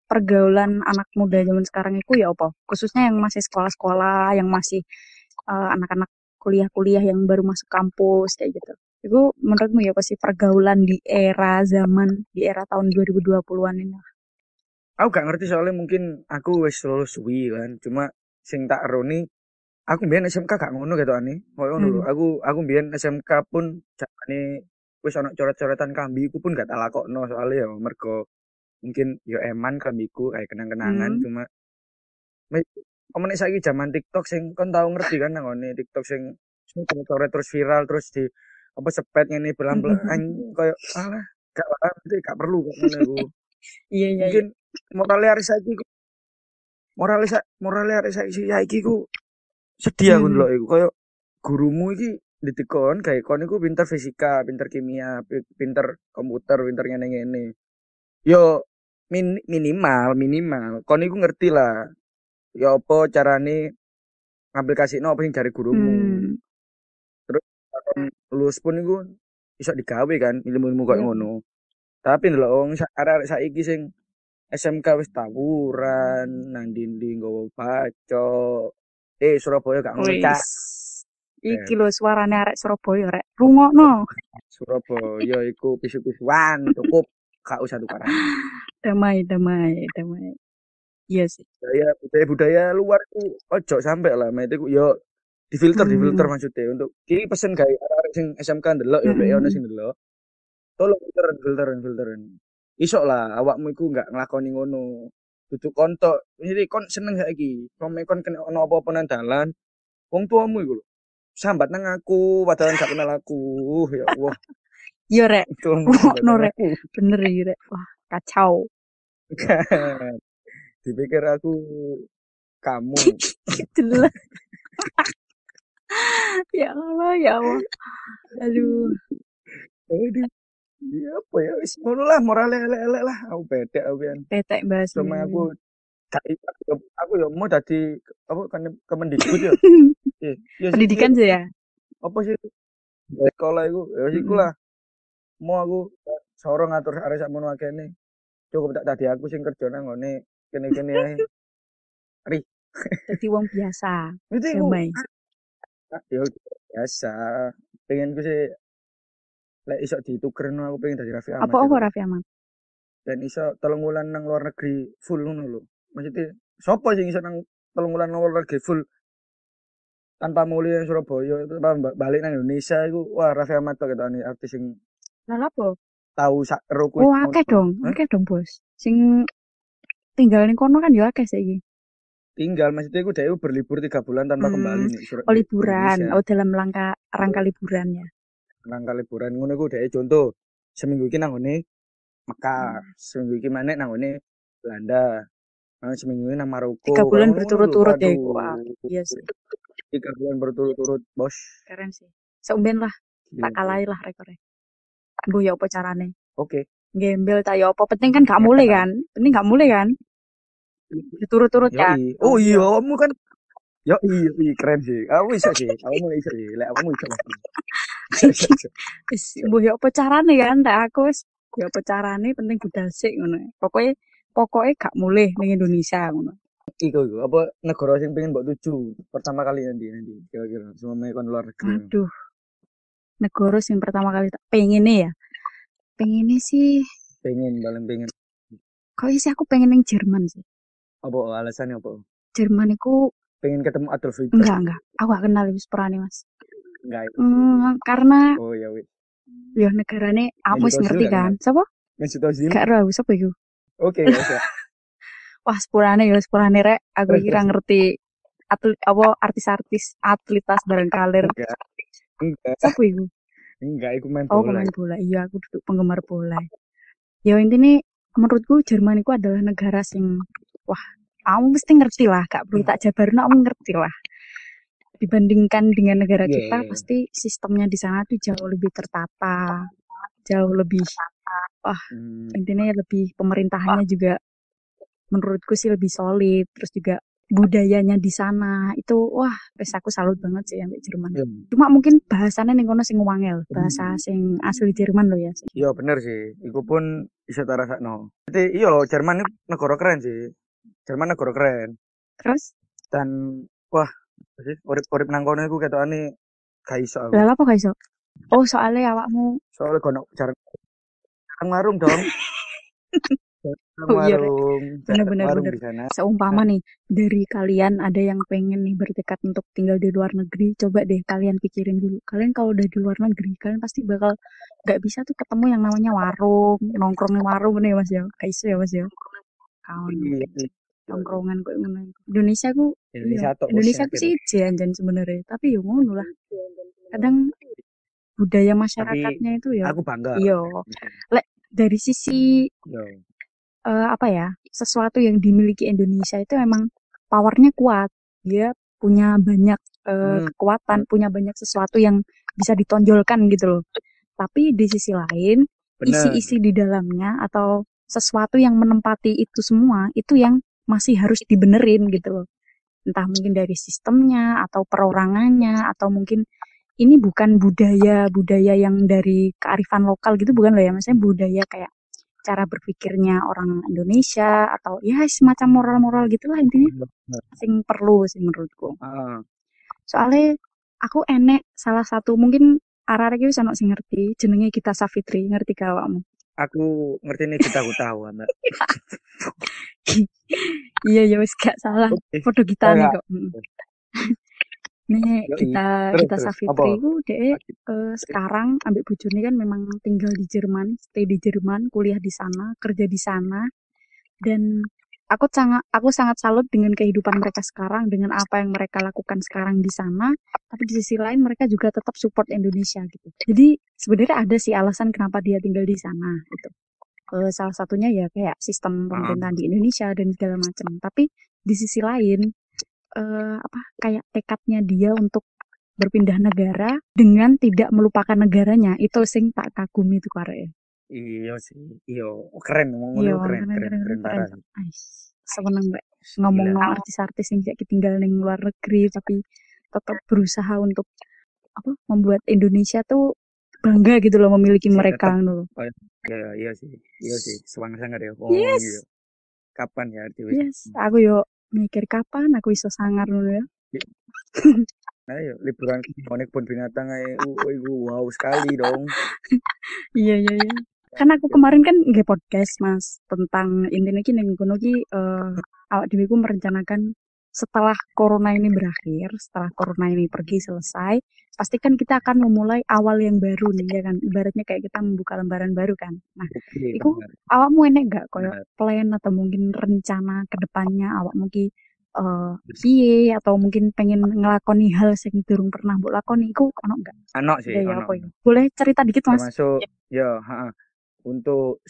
Speaker 1: pergaulan anak muda zaman sekarang itu ya apa khususnya yang masih sekolah-sekolah yang masih uh, anak-anak kuliah-kuliah yang baru masuk kampus kayak gitu itu menurutmu ya pasti pergaulan di era zaman di era tahun 2020-an ini?
Speaker 2: Aku gak ngerti soalnya mungkin aku wis lulus suwi kan. Cuma sing tak roni aku mbiyen SMK gak ngono gitu ani. Koyo ngono hmm. Aku aku mbiyen SMK pun jakane wis ana coret-coretan kambiku pun gak tak lakokno soalnya ya mergo mungkin yo ya eman kambiku kayak kenang-kenangan hmm. cuma Omone saiki zaman TikTok sing kon tau ngerti kan nang TikTok sing coret terus viral terus di apa sepet ngene [LAUGHS] belang-belang koyo alah gak itu gak perlu kok ngene iku.
Speaker 1: Iya iya.
Speaker 2: Mungkin morale saiki morale morale arek saiki saiki ku sedih aku ndelok iku koyo gurumu iki ditekon kayak kon iku pinter fisika, pinter kimia, pinter komputer, pinter ngene-ngene. Yo min, minimal minimal kon iku ngerti lah. Ya apa carane ngambil kasih no apa yang cari gurumu. Hmm lulus pun iku iso digawe kan ilmu-ilmu kok iya. ngono. Tapi lho wong arek-arek saiki sing SMK wis tawuran, nang dinding nggawa baca. Eh Surabaya gak ngono cak.
Speaker 1: Iki lho suarane arek Surabaya rek. Rungokno.
Speaker 2: Surabaya iku pisu-pisuan cukup gak usah tukaran.
Speaker 1: Damai, damai, damai. Iya sih.
Speaker 2: Budaya budaya, budaya luar itu ojo sampai lah, itu yo difilter hmm. difilter maksudnya untuk kiri pesen kayak arek sing SMK ndelok ya hmm. ono sing ndelok tolong filter filter filter isok lah awakmu iku nggak ngelakoni ngono duduk kontok. Jadi kon seneng saiki. Rome kon kena ono apa-apa nang dalan. Wong tuamu iku lho. Sambat nang aku padahal gak kenal aku. Ya Allah. [LAUGHS]
Speaker 1: Yo rek, [LAUGHS] no, Rek. bener ya rek. Wah, kacau. [LAUGHS]
Speaker 2: Dipikir aku kamu.
Speaker 1: Jelas. ya Allah, ya Allah. Aduh,
Speaker 2: Aduh. Iya apa ya wis ngono lah morale elek-elek lah. Aku bedek aku pian.
Speaker 1: tetek bahas
Speaker 2: Cuma aku gak aku, aku ya mau dadi apa kan Kemendikbud ya. [LAUGHS] Ya sih,
Speaker 1: Pendidikan sih ya.
Speaker 2: apa sih sekolah iku ya wis iku lah. Mau aku sorong ngatur arek sakmono akene. Cukup tak tadi aku sing kerja nang ngene kene-kene ae.
Speaker 1: Jadi wong biasa,
Speaker 2: Itu
Speaker 1: damai.
Speaker 2: ah, ya biasa. Pengen ku sih lek iso ditukerno aku pengen dadi Raffi Ahmad.
Speaker 1: Apa apa
Speaker 2: gitu.
Speaker 1: Raffi Ahmad?
Speaker 2: Dan iso telung wulan nang luar negeri full ngono lho. Maksudnya sapa sing iso nang telung wulan nang luar negeri full tanpa mulai nang Surabaya itu ba- balik nang Indonesia iku wah Raffi Ahmad tok ketane artis sing
Speaker 1: Lah apa?
Speaker 2: tahu sak ero kuwi.
Speaker 1: Oh, akeh dong, akeh dong, Bos. Sing tinggal ning kono kan yo akeh saiki.
Speaker 2: Tinggal maksudnya iku dhewe berlibur tiga bulan tanpa
Speaker 1: Hmm,
Speaker 2: kembali nih
Speaker 1: Oh, liburan.
Speaker 2: Indonesia.
Speaker 1: Oh, dalam rangka rangka liburan ya.
Speaker 2: Nang liburan ngono iku dhewe contoh seminggu iki nang ngene Mekah,
Speaker 1: Hmm.
Speaker 2: seminggu iki maneh nang ngene Belanda. Nang seminggu ini nang Maroko.
Speaker 1: Tiga bulan berturut-turut ya iku. Iya sih.
Speaker 2: Tiga bulan berturut-turut, Bos.
Speaker 1: Keren sih. Seumben lah, tak
Speaker 2: Gila.
Speaker 1: kalahi lah rekornya. Mbah ya apa carane?
Speaker 2: Oke.
Speaker 1: Gembel tak ya apa penting kan gak mulai kan? Penting gak mulai kan? Berturut-turut kan?
Speaker 2: Oh iya, kamu kan Yo iya, iya keren sih. Kamu bisa sih. Kamu bisa sih. Lek kamu bisa. [LAUGHS]
Speaker 1: Wis mbah ya apa carane kan? Tak aku wis ya apa carane penting budal sik ngono. Pokoknya pokoknya gak mulai ning Indonesia ngono.
Speaker 2: Iku iku apa negara sing pengen mbok tuju pertama kali nanti nanti kira-kira semua kon luar negeri.
Speaker 1: Aduh. Negara sing pertama kali tak pengen ya. Pengennya sih
Speaker 2: Pengen paling pengen.
Speaker 1: kok sih aku pengen ning Jerman sih.
Speaker 2: Apa alasannya apa?
Speaker 1: Jerman iku
Speaker 2: Pengen ketemu Adolf Hitler.
Speaker 1: enggak enggak. Aku gak kenal wis perane Mas.
Speaker 2: Enggak.
Speaker 1: Hmm, karena
Speaker 2: Oh ya wis.
Speaker 1: ya negarane aku wis ngerti kan. Sapa?
Speaker 2: Mesut Ozil.
Speaker 1: Gak ero sapa iku.
Speaker 2: Oke, [LAUGHS] usah.
Speaker 1: Wah, sepurane ya sepurane rek. Aku kira ngerti atlet apa artis-artis atletas bareng kalir.
Speaker 2: Enggak. Enggak.
Speaker 1: Sapa iku?
Speaker 2: Enggak, iku main
Speaker 1: Oh,
Speaker 2: bola.
Speaker 1: pemain bola. Iya, aku duduk penggemar bola. Ya intinya menurutku Jerman itu adalah negara sing wah, kamu mesti ngerti lah, gak perlu tak jabarno, kamu ngerti lah. Dibandingkan dengan negara
Speaker 2: Iya,
Speaker 1: kita,
Speaker 2: iya.
Speaker 1: pasti sistemnya di sana tuh jauh lebih tertata, jauh lebih
Speaker 2: Hmm.
Speaker 1: intinya ya lebih pemerintahannya juga menurutku sih lebih solid terus juga budayanya di sana itu wah wes aku salut banget sih sampai Jerman
Speaker 2: Iya.
Speaker 1: cuma mungkin bahasannya ning kono sing wangel bahasa sing asli Jerman loh ya
Speaker 2: Iya bener sih. Iku pun bisa tak rasakno. Jadi iya loh, Jerman itu negara keren sih. Jerman negara keren.
Speaker 1: terus
Speaker 2: Dan wah, urip-urip nang kono iku ketokane gak iso aku.
Speaker 1: lah apa gak iso oh soalnya awakmu
Speaker 2: Soalnya kono jarang jarang warung dong. [LAUGHS]
Speaker 1: Oh, iya. Bener, bener.
Speaker 2: di sana.
Speaker 1: seumpama nih dari kalian ada yang pengen nih bertekad untuk tinggal di luar negeri coba deh kalian pikirin dulu kalian kalau udah di luar negeri kalian pasti bakal nggak bisa tuh ketemu yang namanya warung nongkrong di warung nih mas ya kayak ya mas ya kawan
Speaker 2: Iya, iya.
Speaker 1: tongkrongan kok ngono. Indonesia ku
Speaker 2: Indonesia
Speaker 1: iya, Indonesia ku sih jangan sebenarnya tapi yo ngono lah kadang budaya masyarakatnya itu ya
Speaker 2: Aku bangga.
Speaker 1: iya dari sisi
Speaker 2: Iya.
Speaker 1: eh, apa ya sesuatu yang dimiliki Indonesia itu memang powernya kuat dia punya banyak eh,
Speaker 2: Hmm.
Speaker 1: kekuatan punya banyak sesuatu yang bisa ditonjolkan gitu loh tapi di sisi lain isi-isi di dalamnya atau sesuatu yang menempati itu semua itu yang masih harus dibenerin gitu loh. Entah mungkin dari sistemnya atau perorangannya atau mungkin ini bukan budaya budaya yang dari kearifan lokal gitu bukan loh ya. Maksudnya budaya kayak cara berpikirnya orang Indonesia atau ya semacam moral-moral gitulah intinya.
Speaker 2: Bener.
Speaker 1: sing perlu sih menurutku. Soalnya aku enek salah satu mungkin arah-arah iki wis sing ngerti jenenge Gita Savitri ngerti gak awakmu
Speaker 2: aku ngerti nih kita tahu anak. [LAUGHS]
Speaker 1: iya ya wis gak salah. Foto kita nih kok. Nih kita
Speaker 2: Terus,
Speaker 1: kita
Speaker 2: Apa?
Speaker 1: itu deh eh, sekarang ambek bojone kan memang tinggal di Jerman stay di Jerman kuliah di sana kerja di sana. Dan aku sangat aku sangat salut dengan kehidupan mereka sekarang dengan apa yang mereka lakukan sekarang di sana. Tapi di sisi lain mereka juga tetap support Indonesia gitu. Jadi sebenarnya ada sih alasan kenapa dia tinggal di sana gitu. Uh, salah satunya ya kayak sistem pemerintahan di Indonesia dan segala macam. Tapi di sisi lain uh, apa kayak tekadnya dia untuk berpindah negara dengan tidak melupakan negaranya itu sing tak kagumi itu kare
Speaker 2: iya sih iya keren ngomong iya, keren keren keren, keren, keren, keren.
Speaker 1: seneng ngomong no artis-artis yang kayak tinggal di luar negeri tapi tetap berusaha untuk apa membuat Indonesia tuh bangga gitu loh memiliki mereka
Speaker 2: loh. Oh, iya, iya sih, iya sih, semangat sangat ya. Oh, yes. Gitu. Kapan ya arti
Speaker 1: Yes, aku yo mikir kapan aku bisa sangar dulu ya.
Speaker 2: Iya. Nah, yuk, liburan konek pun binatang uh, uh, wow sekali dong.
Speaker 1: iya iya iya. Kan aku kemarin kan nggak podcast mas tentang intinya kini ngono ki uh, awak dewiku merencanakan setelah corona ini berakhir, setelah corona ini pergi selesai, pasti kan kita akan memulai awal yang baru nih ya kan. Ibaratnya kayak kita membuka lembaran baru kan. Nah, Oke, itu awakmu enek gak koyo plan atau mungkin rencana ke depannya awak mungkin uh, piye atau mungkin pengen ngelakoni hal yang durung pernah mbok lakoni iku ono enggak?
Speaker 2: Ono sih,
Speaker 1: ya, ya, ono. Ya? Boleh cerita dikit Mas?
Speaker 2: Termasuk ya, ha, untuk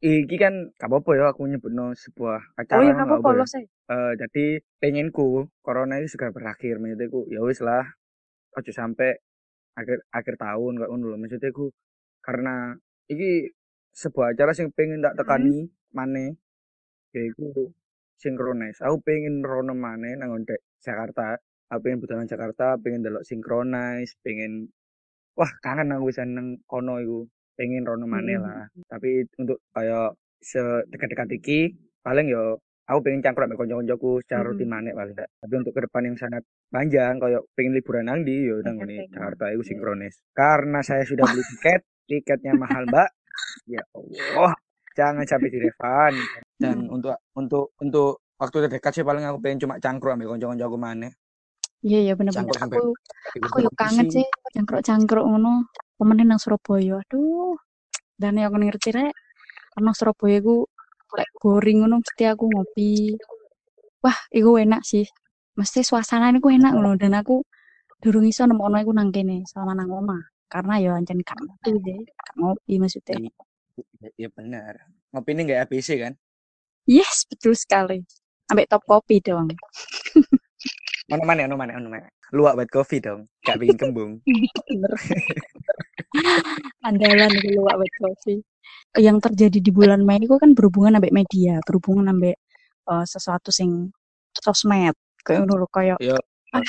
Speaker 2: iki kan gak apa-apa ya aku nyebutno sebuah acara.
Speaker 1: Oh iya gak apa-apa loh saya.
Speaker 2: Uh, jadi pengenku corona itu segera berakhir maksudnya ku ya wis lah ojo sampai akhir akhir tahun kok ngono maksudnya ku karena iki sebuah acara sing pengen tak tekani hmm. maneh yaiku sinkronis. Aku pengen rono maneh nang Jakarta. Aku pengen budal Jakarta, pengen delok sinkronis, pengen wah kangen aku bisa nang kono iku pengen rono maneh hmm. lah. Tapi untuk kayak sedekat-dekat iki paling yo aku pengen cangkruk sama konco-koncoku secara hmm. rutin maneh paling tapi untuk ke depan yang sangat panjang kayak pengen liburan nang di yo nang ini Jakarta itu sinkronis. Karena saya sudah beli tiket tiketnya mahal mbak. Ya Allah jangan sampai direfan dan hmm. untuk untuk untuk waktu terdekat sih paling aku pengen cuma cangkruk ambil konco-koncoku maneh.
Speaker 1: Iya iya benar-benar aku aku yuk kangen sih cangkruk-cangkruk ngono pemenang nang Surabaya. Aduh dan yang aku ngerti rek nang Surabaya ku lek boring ngono mesti aku ngopi. Wah iku enak sih. Mesti suasana ku enak ngono dan aku durung iso nemokno iku nang kene selama nang omah. Karena ya ancen gak ngopi deh gak ngopi maksudnya. Iya,
Speaker 2: iya benar ngopi ini gak ABC kan?
Speaker 1: Yes betul sekali. Ambek top kopi dong.
Speaker 2: Mana mana mana mana mana luak buat kopi dong gak bikin [LAUGHS] kembung. Bener [LAUGHS] [LAUGHS]
Speaker 1: andalan itu luak buat kopi yang terjadi di bulan Mei itu kan berhubungan sampai media berhubungan sampai uh, sesuatu sing sosmed kayak dulu kayak ah,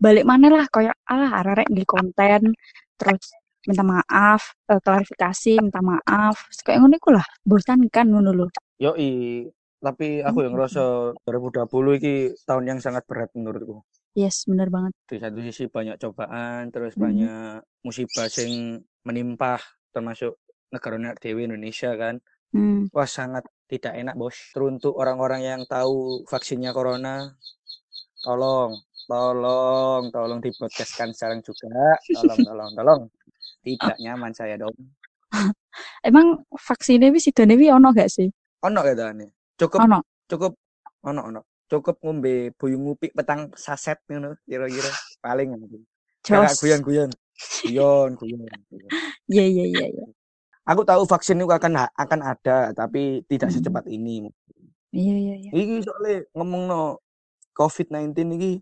Speaker 1: balik mana lah? Kayak ah arek di konten terus minta maaf uh, klarifikasi minta maaf. Kayak ngono iku lah bosan kan ngono lho.
Speaker 2: Yo i tapi aku yang ngerasa 2020 ini tahun yang sangat berat menurutku
Speaker 1: Yes, benar banget.
Speaker 2: Di satu sisi banyak cobaan, terus hmm. banyak musibah yang menimpa termasuk negara dewi Indonesia kan. Hmm. Wah sangat tidak enak bos. Teruntuk orang-orang yang tahu vaksinnya corona, tolong, tolong, tolong dipodcastkan sekarang juga. Tolong, tolong, tolong. Tidak nyaman saya dong. [LAUGHS]
Speaker 1: Emang vaksinnya sih Dewi ono gak sih?
Speaker 2: Ono ya Cukup, ono. cukup, ono, ono cukup ngombe buyung ngupik petang saset ngono kira-kira paling ngono. Kakak guyon-guyon. Guyon, guyon.
Speaker 1: Iya iya iya iya.
Speaker 2: Aku tahu vaksin itu akan akan ada tapi tidak hmm. secepat ini.
Speaker 1: Iya iya iya.
Speaker 2: Iki soalnya ngomong no COVID-19 iki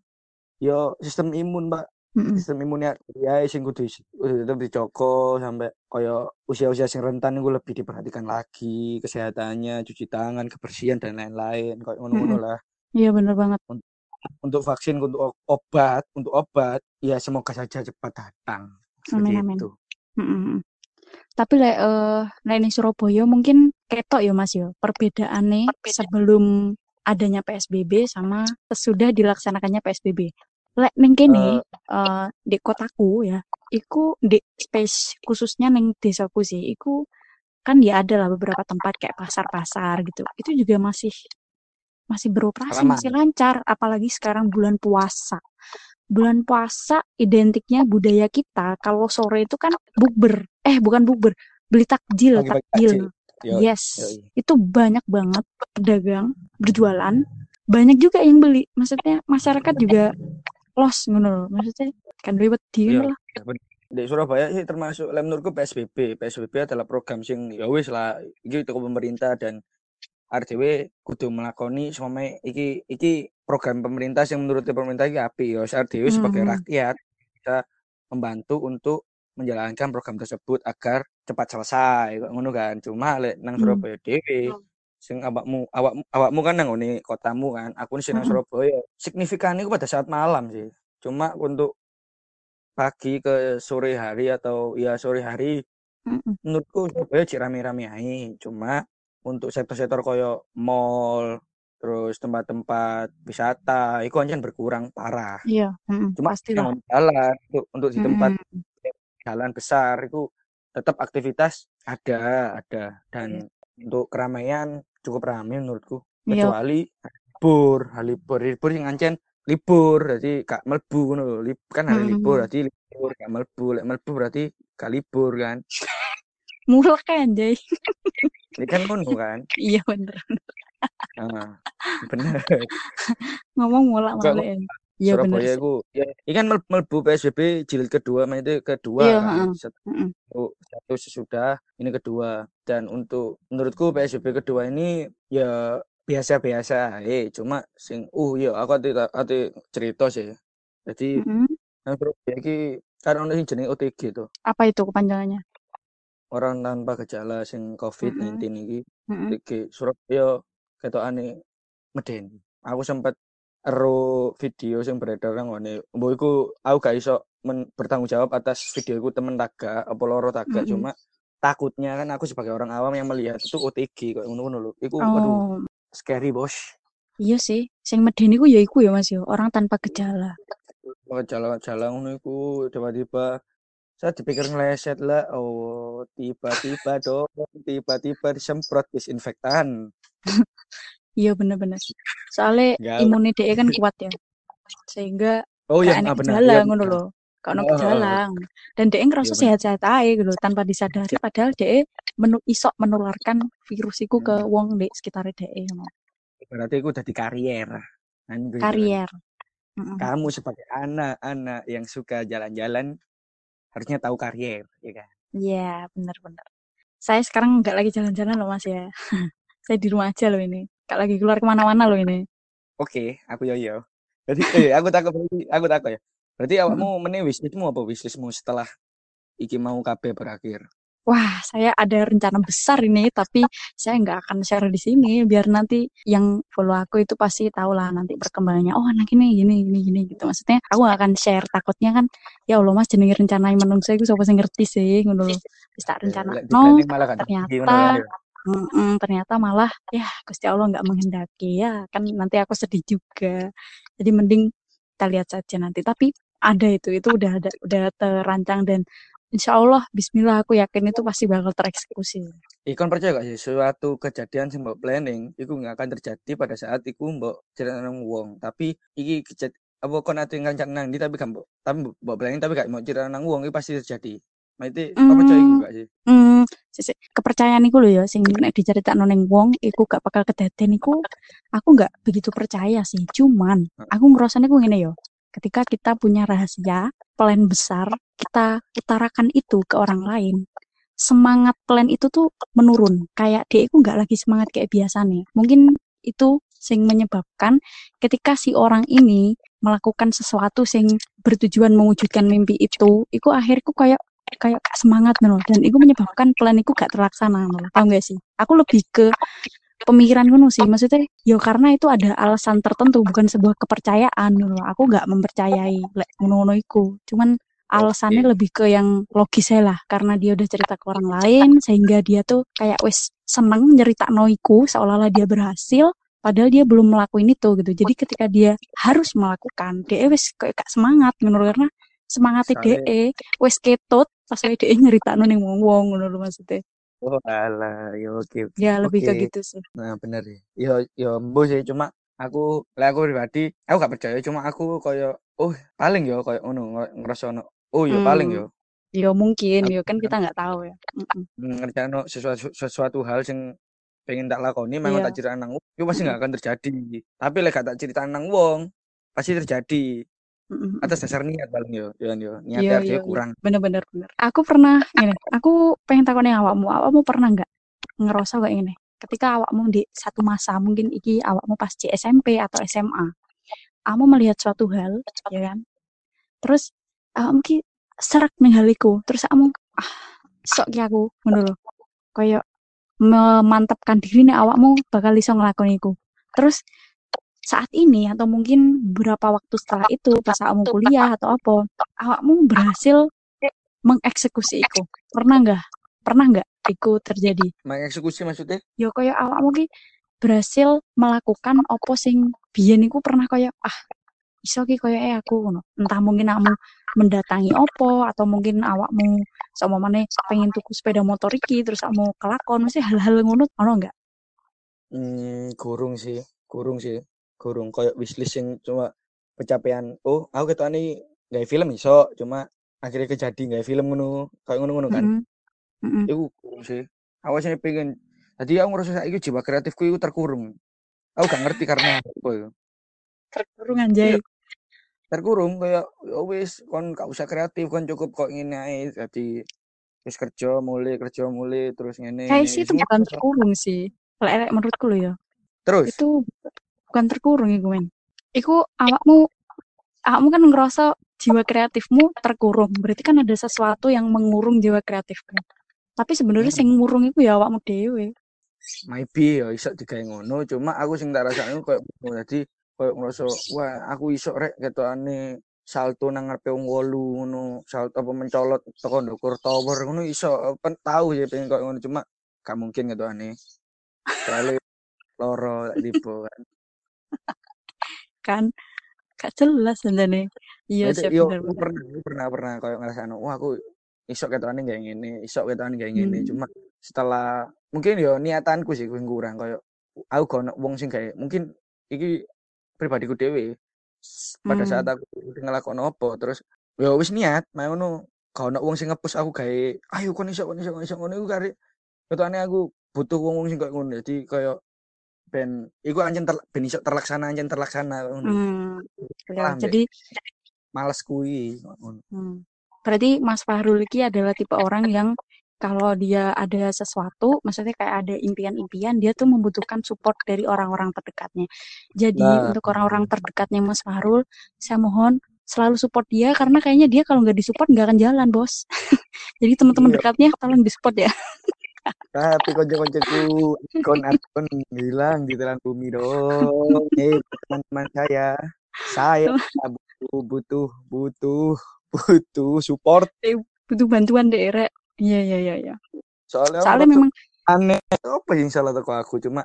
Speaker 2: yo sistem imun, Mbak. Mm-mm. Sistem imunnya ya sing kudu tetep dicoco sampai kaya usia-usia sing rentan itu lebih diperhatikan lagi kesehatannya, cuci tangan, kebersihan dan lain-lain kayak ngono-ngono lah.
Speaker 1: Iya bener banget.
Speaker 2: Untuk, untuk vaksin, untuk obat, untuk obat, ya semoga saja cepat datang. Amin amin. Itu.
Speaker 1: Mm-mm. Tapi lek uh, ini Surabaya mungkin ketok ya Mas ya perbedaannya Perbedaan. sebelum adanya PSBB sama sesudah dilaksanakannya PSBB. Lek neng kene uh, uh, di kotaku ya, iku di space khususnya neng desaku sih, iku kan ya ada lah beberapa tempat kayak pasar-pasar gitu. Itu juga masih masih beroperasi, masih lancar, apalagi sekarang bulan puasa. Bulan puasa identiknya budaya kita kalau sore itu kan bukber. Eh, bukan bukber, beli takjil, takjil.
Speaker 2: Yo,
Speaker 1: yes.
Speaker 2: yoi.
Speaker 1: Itu banyak banget pedagang berjualan. Banyak juga yang beli. Maksudnya masyarakat juga los ngono. Maksudnya kan ribet di
Speaker 2: Iya.
Speaker 1: lah.
Speaker 2: Di Surabaya sih termasuk lek menurutku PSBB. PSBB adalah program sing ya wis lah teko pemerintah dan RDW kudu melakoni semame iki iki program pemerintah yang menurut pemerintah iki apik ya. RDW sebagai
Speaker 1: Mhm.
Speaker 2: rakyat bisa membantu untuk menjalankan program tersebut agar cepat selesai ngono kan. Cuma lek nang
Speaker 1: Hmm.
Speaker 2: Surabaya dhewe sing awakmu awakmu awakmu kan nang ngene kotamu kan. Aku sing nang
Speaker 1: Mhm.
Speaker 2: Surabaya signifikan itu pada saat malam sih. Cuma untuk pagi ke sore hari atau ya sore hari
Speaker 1: Mhm.
Speaker 2: menurutku Surabaya cik rame-rame ae. Cuma untuk sektor-sektor koyo mall terus tempat-tempat wisata itu ancen berkurang parah.
Speaker 1: Iya, mhm,
Speaker 2: Cuma
Speaker 1: pastilah.
Speaker 2: yang jalan untuk untuk di tempat
Speaker 1: Mhm.
Speaker 2: jalan besar itu tetap aktivitas ada ada
Speaker 1: Iya.
Speaker 2: dan untuk keramaian cukup ramai menurutku
Speaker 1: Iya.
Speaker 2: kecuali libur hari libur libur yang ancen libur jadi gak melbu kan hari libur berarti libur gak melbu lek melbu berarti gak libur kan
Speaker 1: Mulek anjay.
Speaker 2: ini kan ngono kan
Speaker 1: Iya bener.
Speaker 2: nah, bener
Speaker 1: Ngomong mulak
Speaker 2: Enggak,
Speaker 1: malik. Iya bener
Speaker 2: Surabaya itu ya ini kan mel- melbu PSBB jilid kedua main itu kedua
Speaker 1: Iya,
Speaker 2: kan
Speaker 1: heeh.
Speaker 2: Set-
Speaker 1: Mhm.
Speaker 2: satu, satu sesudah ini kedua dan untuk menurutku PSBB kedua ini ya biasa-biasa eh cuma sing uh ya aku ati ati cerita sih jadi
Speaker 1: Mhm.
Speaker 2: nang Surabaya iki kan ono sing jenenge OTG tuh
Speaker 1: Apa itu kepanjangannya?
Speaker 2: Orang tanpa gejala sing COVID-19 iki
Speaker 1: Mhm.
Speaker 2: OTG Surabaya ketokane medeni aku sempat ero video yang beredar nang ngene mbok iku aku gak iso men- bertanggung jawab atas video iku temen taga apa loro taga
Speaker 1: Mhm.
Speaker 2: cuma takutnya kan aku sebagai orang awam yang melihat itu OTG kayak ngono-ngono lho iku aduh
Speaker 1: Oh,
Speaker 2: scary bos
Speaker 1: iya sih. Sing medeni ku ya iku ya Mas yo, orang tanpa gejala.
Speaker 2: jalan-jalan ngono iku tiba-tiba saya dipikir ngeleset lah oh tiba-tiba dong tiba-tiba disemprot disinfektan [LAUGHS]
Speaker 1: Iya bener-bener. Soalnya imunnya DE kan kuat ya. Sehingga
Speaker 2: oh iya ah, benar
Speaker 1: gejala
Speaker 2: iya
Speaker 1: ngono
Speaker 2: benar.
Speaker 1: lho. Gak ono
Speaker 2: Oh, oh, oh.
Speaker 1: gejala. Dan DE ngerasa
Speaker 2: Iya,
Speaker 1: sehat-sehat aja gitu tanpa disadari padahal DE menu isok menularkan virus iku ke wong di sekitar DE ngono.
Speaker 2: berarti aku udah di karier kan gitu kan.
Speaker 1: Karier.
Speaker 2: Kamu sebagai anak-anak yang suka jalan-jalan harusnya tahu karier ya kan
Speaker 1: Iya, bener-bener. Saya sekarang nggak lagi jalan-jalan loh Mas ya. [LAUGHS] Saya di rumah aja loh ini. Gak lagi keluar ke mana-mana loh ini.
Speaker 2: oke aku yo yo jadi eh aku takut berarti aku takut ya berarti awakmu meneh wishlistmu apa wishlistmu setelah iki mau KB berakhir
Speaker 1: Wah, saya ada rencana besar ini, tapi saya nggak akan share di sini, biar nanti yang follow aku itu pasti tahu lah nanti perkembangannya. Oh, anak ini gini, gini, gini gitu. Maksudnya aku nggak akan share, takutnya kan, ya Allah mas, jenenge rencana menungso itu siapa sing ngerti sih, ngono. Wis tak rencana,
Speaker 2: Lek
Speaker 1: no, ternyata, mm-mm, ternyata malah, ya Gusti Allah nggak menghendaki ya, kan nanti aku sedih juga. Jadi mending kita lihat saja nanti. Tapi ada itu, itu udah ada, udah terancang dan Insya Allah, Bismillah aku yakin itu pasti bakal tereksekusi.
Speaker 2: Ikon percaya gak sih suatu kejadian sing planning iku nggak akan terjadi pada saat iku mbok cerita nang wong tapi iki kejad apa kon ate ngancak nang ndi tapi gak mbok tapi mbok planning tapi gak mau cerita nang wong itu pasti terjadi. Nah itu kau percaya iku gak sih?
Speaker 1: Hmm, sisi, kepercayaan iku lho ya, sing nek diceritakno ning wong, iku gak bakal kedaden iku, aku nggak begitu percaya sih. Cuman, aku ngerasanya aku ngene yo. Ketika kita punya rahasia, plan besar, kita utarakan itu ke orang lain, semangat plan itu tuh menurun. Kayak dia itu nggak lagi semangat kayak biasa nih. Mungkin itu sing menyebabkan ketika si orang ini melakukan sesuatu sing bertujuan mewujudkan mimpi itu, itu akhirku kayak kayak semangat loh dan itu menyebabkan plan itu gak terlaksana loh tau gak sih aku lebih ke pemikiran ngono sih. Maksudnya ya karena itu ada alasan tertentu bukan sebuah kepercayaan loh. Aku gak mempercayai lek ngono iku. Cuman alasannya
Speaker 2: Oke.
Speaker 1: lebih ke yang logis lah. Karena dia udah cerita ke orang lain sehingga dia tuh kayak wes seneng nyerita noiku seolah-olah dia berhasil padahal dia belum melakukan itu gitu. Jadi ketika dia harus melakukan dia wes kayak semangat menurut karena semangat DE wes ketut pas DE nyeritakno ning wong-wong ngono lho maksudnya.
Speaker 2: Oh alah, ya oke. oke.
Speaker 1: Ya lebih ke
Speaker 2: Oke.
Speaker 1: gitu sih.
Speaker 2: Nah bener ya. Yo yo embo sih cuma aku lah aku pribadi aku gak percaya cuma aku koyo oh paling yo koyo ngono ngo- ngerasa ono oh yo paling
Speaker 1: Hmm.
Speaker 2: yo
Speaker 1: Ya mungkin,
Speaker 2: Aku
Speaker 1: ya kan kita nggak tahu ya. Mm-mm.
Speaker 2: ngerjain sesuatu sesuatu hal yang pengen tak lakoni memang
Speaker 1: Iya.
Speaker 2: tak cerita nang wong, itu pasti
Speaker 1: Mm-mm.
Speaker 2: nggak akan terjadi. Tapi lek gak tak cerita nang wong, pasti terjadi. Atas dasar niat paling yo, yo, yo.
Speaker 1: Iya, iya,
Speaker 2: artinya
Speaker 1: iya.
Speaker 2: kurang.
Speaker 1: Bener-bener bener. Aku pernah ini, aku pengen takon yang awakmu. Awakmu pernah nggak ngerasa kayak ini? Ketika awakmu di satu masa, mungkin iki awakmu pas di SMP atau SMA, kamu melihat suatu hal, ya kan? Terus awakmu ki serak ning hal iku. Terus kamu ah sok ki aku ngono lho. Kayak memantapkan diri nih awakmu bakal iso ngelakoni iku. Terus saat ini atau mungkin beberapa waktu setelah itu pas awakmu kuliah atau apa, awakmu berhasil mengeksekusi iku. Pernah nggak? Pernah nggak iku terjadi?
Speaker 2: Mengeksekusi maksudnya?
Speaker 1: Ya kayak awakmu ki berhasil melakukan apa sing biyen iku pernah kayak ah iso ki koyo eh aku ngono. Entah mungkin kamu mendatangi opo atau mungkin awakmu sama mana pengen tuku sepeda motor iki terus kamu kelakon mesti hal-hal ngono ono enggak?
Speaker 2: Hmm, gurung sih, gurung sih, gurung. Kayak wishlist yang cuma pencapaian. Oh, aku ketane gawe film iso, cuma akhirnya kejadi gawe film ngono, kayak ngono-ngono kan.
Speaker 1: Mm -mm.
Speaker 2: Iku gurung sih. Awalnya pengen. Jadi aku ngerasa saiki jiwa kreatifku itu terkurung. Aku gak ngerti karena apa itu.
Speaker 1: Terkurung anjay.
Speaker 2: Terkurung kayak ya wis kon gak usah kreatif, kon cukup kok ngene ae. Jadi wis kerja mulai kerja mulai terus ngene.
Speaker 1: Kayak sih itu bukan terkurung sih. Lek menurutku lo ya.
Speaker 2: Terus
Speaker 1: Itu bukan terkurung iku men. Iku awakmu awakmu kan ngerasa jiwa kreatifmu terkurung. Berarti kan ada sesuatu yang mengurung jiwa kreatifmu. Tapi sebenarnya
Speaker 2: Hmm.
Speaker 1: sing ngurung iku ya awakmu dhewe.
Speaker 2: maybe ya iso digawe ngono cuma aku sing tak rasakno koyo dadi koyo ngerasa wah aku iso rek ketokane salto nang ngarepe wong wolu ngono salto apa mencolot teko ndukur tower ngono iso pen tahu ya pengen koyo ngono cuma gak mungkin ketokane soalnya loro tak tiba kan
Speaker 1: Kan gak jelas sebenarnya. Iya
Speaker 2: Berarti
Speaker 1: sih
Speaker 2: yo
Speaker 1: bener
Speaker 2: pernah pernah pernah koyo ngrasakno wah aku iso ketokane kayak ngene iso ketokane kayak ngene
Speaker 1: Hmm.
Speaker 2: cuma setelah mungkin yo niatanku sih kuwi kurang koyo aku gak ono wong sing kayak mungkin iki pribadiku dhewe S- pada saat
Speaker 1: Hmm.
Speaker 2: aku ngelakon apa terus yo wis niat mau ngono gak ono wong sing ngepush aku gawe ayo kon iso kon iso kon iso ngono iku kare aku butuh wong-wong sing koyo ngono jadi koyo ben iku anjen ter, ben iso terlaksana anjen terlaksana ngono
Speaker 1: Hmm. Ya,
Speaker 2: Paham, Dek?
Speaker 1: jadi
Speaker 2: males kuwi ngono
Speaker 1: hmm. berarti Mas Fahrul ini adalah tipe orang yang kalau dia ada sesuatu, maksudnya kayak ada impian-impian, dia tuh membutuhkan support dari orang-orang terdekatnya. Jadi
Speaker 2: Nah.
Speaker 1: untuk orang-orang terdekatnya Mas Fahrul, saya mohon selalu support dia karena kayaknya dia kalau nggak disupport nggak akan jalan bos. [LAUGHS] Jadi teman-teman
Speaker 2: Iya.
Speaker 1: dekatnya tolong disupport ya.
Speaker 2: Tapi konco-koncoku akun-akun hilang di telan bumi dong. Eh, teman-teman saya, saya butuh butuh butuh butuh support.
Speaker 1: Butuh bantuan deh, Rek. Iya iya iya iya.
Speaker 2: Soalnya
Speaker 1: Soalnya memang
Speaker 2: aneh apa yang salah teko aku cuma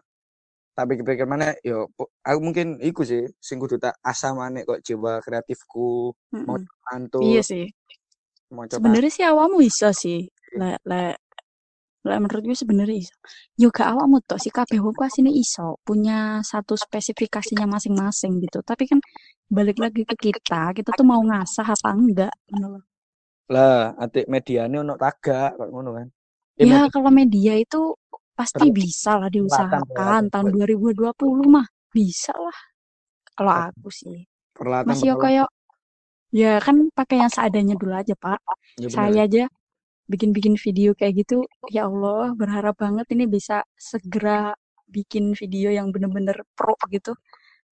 Speaker 2: tapi pikir mana yo aku mungkin iku sih sing kudu tak asam aneh kok jiwa kreatifku mau
Speaker 1: mm-mm.
Speaker 2: mantul
Speaker 1: iya sih.
Speaker 2: mau coba
Speaker 1: Sebenarnya sih awakmu iso sih. Lek lek lek menurut gue sebenarnya iso. Yo gak awakmu tok si kabeh wong asine iso, punya satu spesifikasinya masing-masing gitu. Tapi kan balik lagi ke kita, kita tuh mau ngasah apa enggak ngono
Speaker 2: lah atik mediane ono tagak kok ngono kan Eh,
Speaker 1: Ya
Speaker 2: media-
Speaker 1: kalau media itu pasti bisa lah diusahakan tahun 2020 mah bisa lah. Kalau aku sih.
Speaker 2: peralatan
Speaker 1: Masih yo kayak ya kan pakai yang seadanya dulu aja, Pak.
Speaker 2: Ya bener.
Speaker 1: saya aja bikin-bikin video kayak gitu ya Allah berharap banget ini bisa segera bikin video yang bener-bener pro gitu.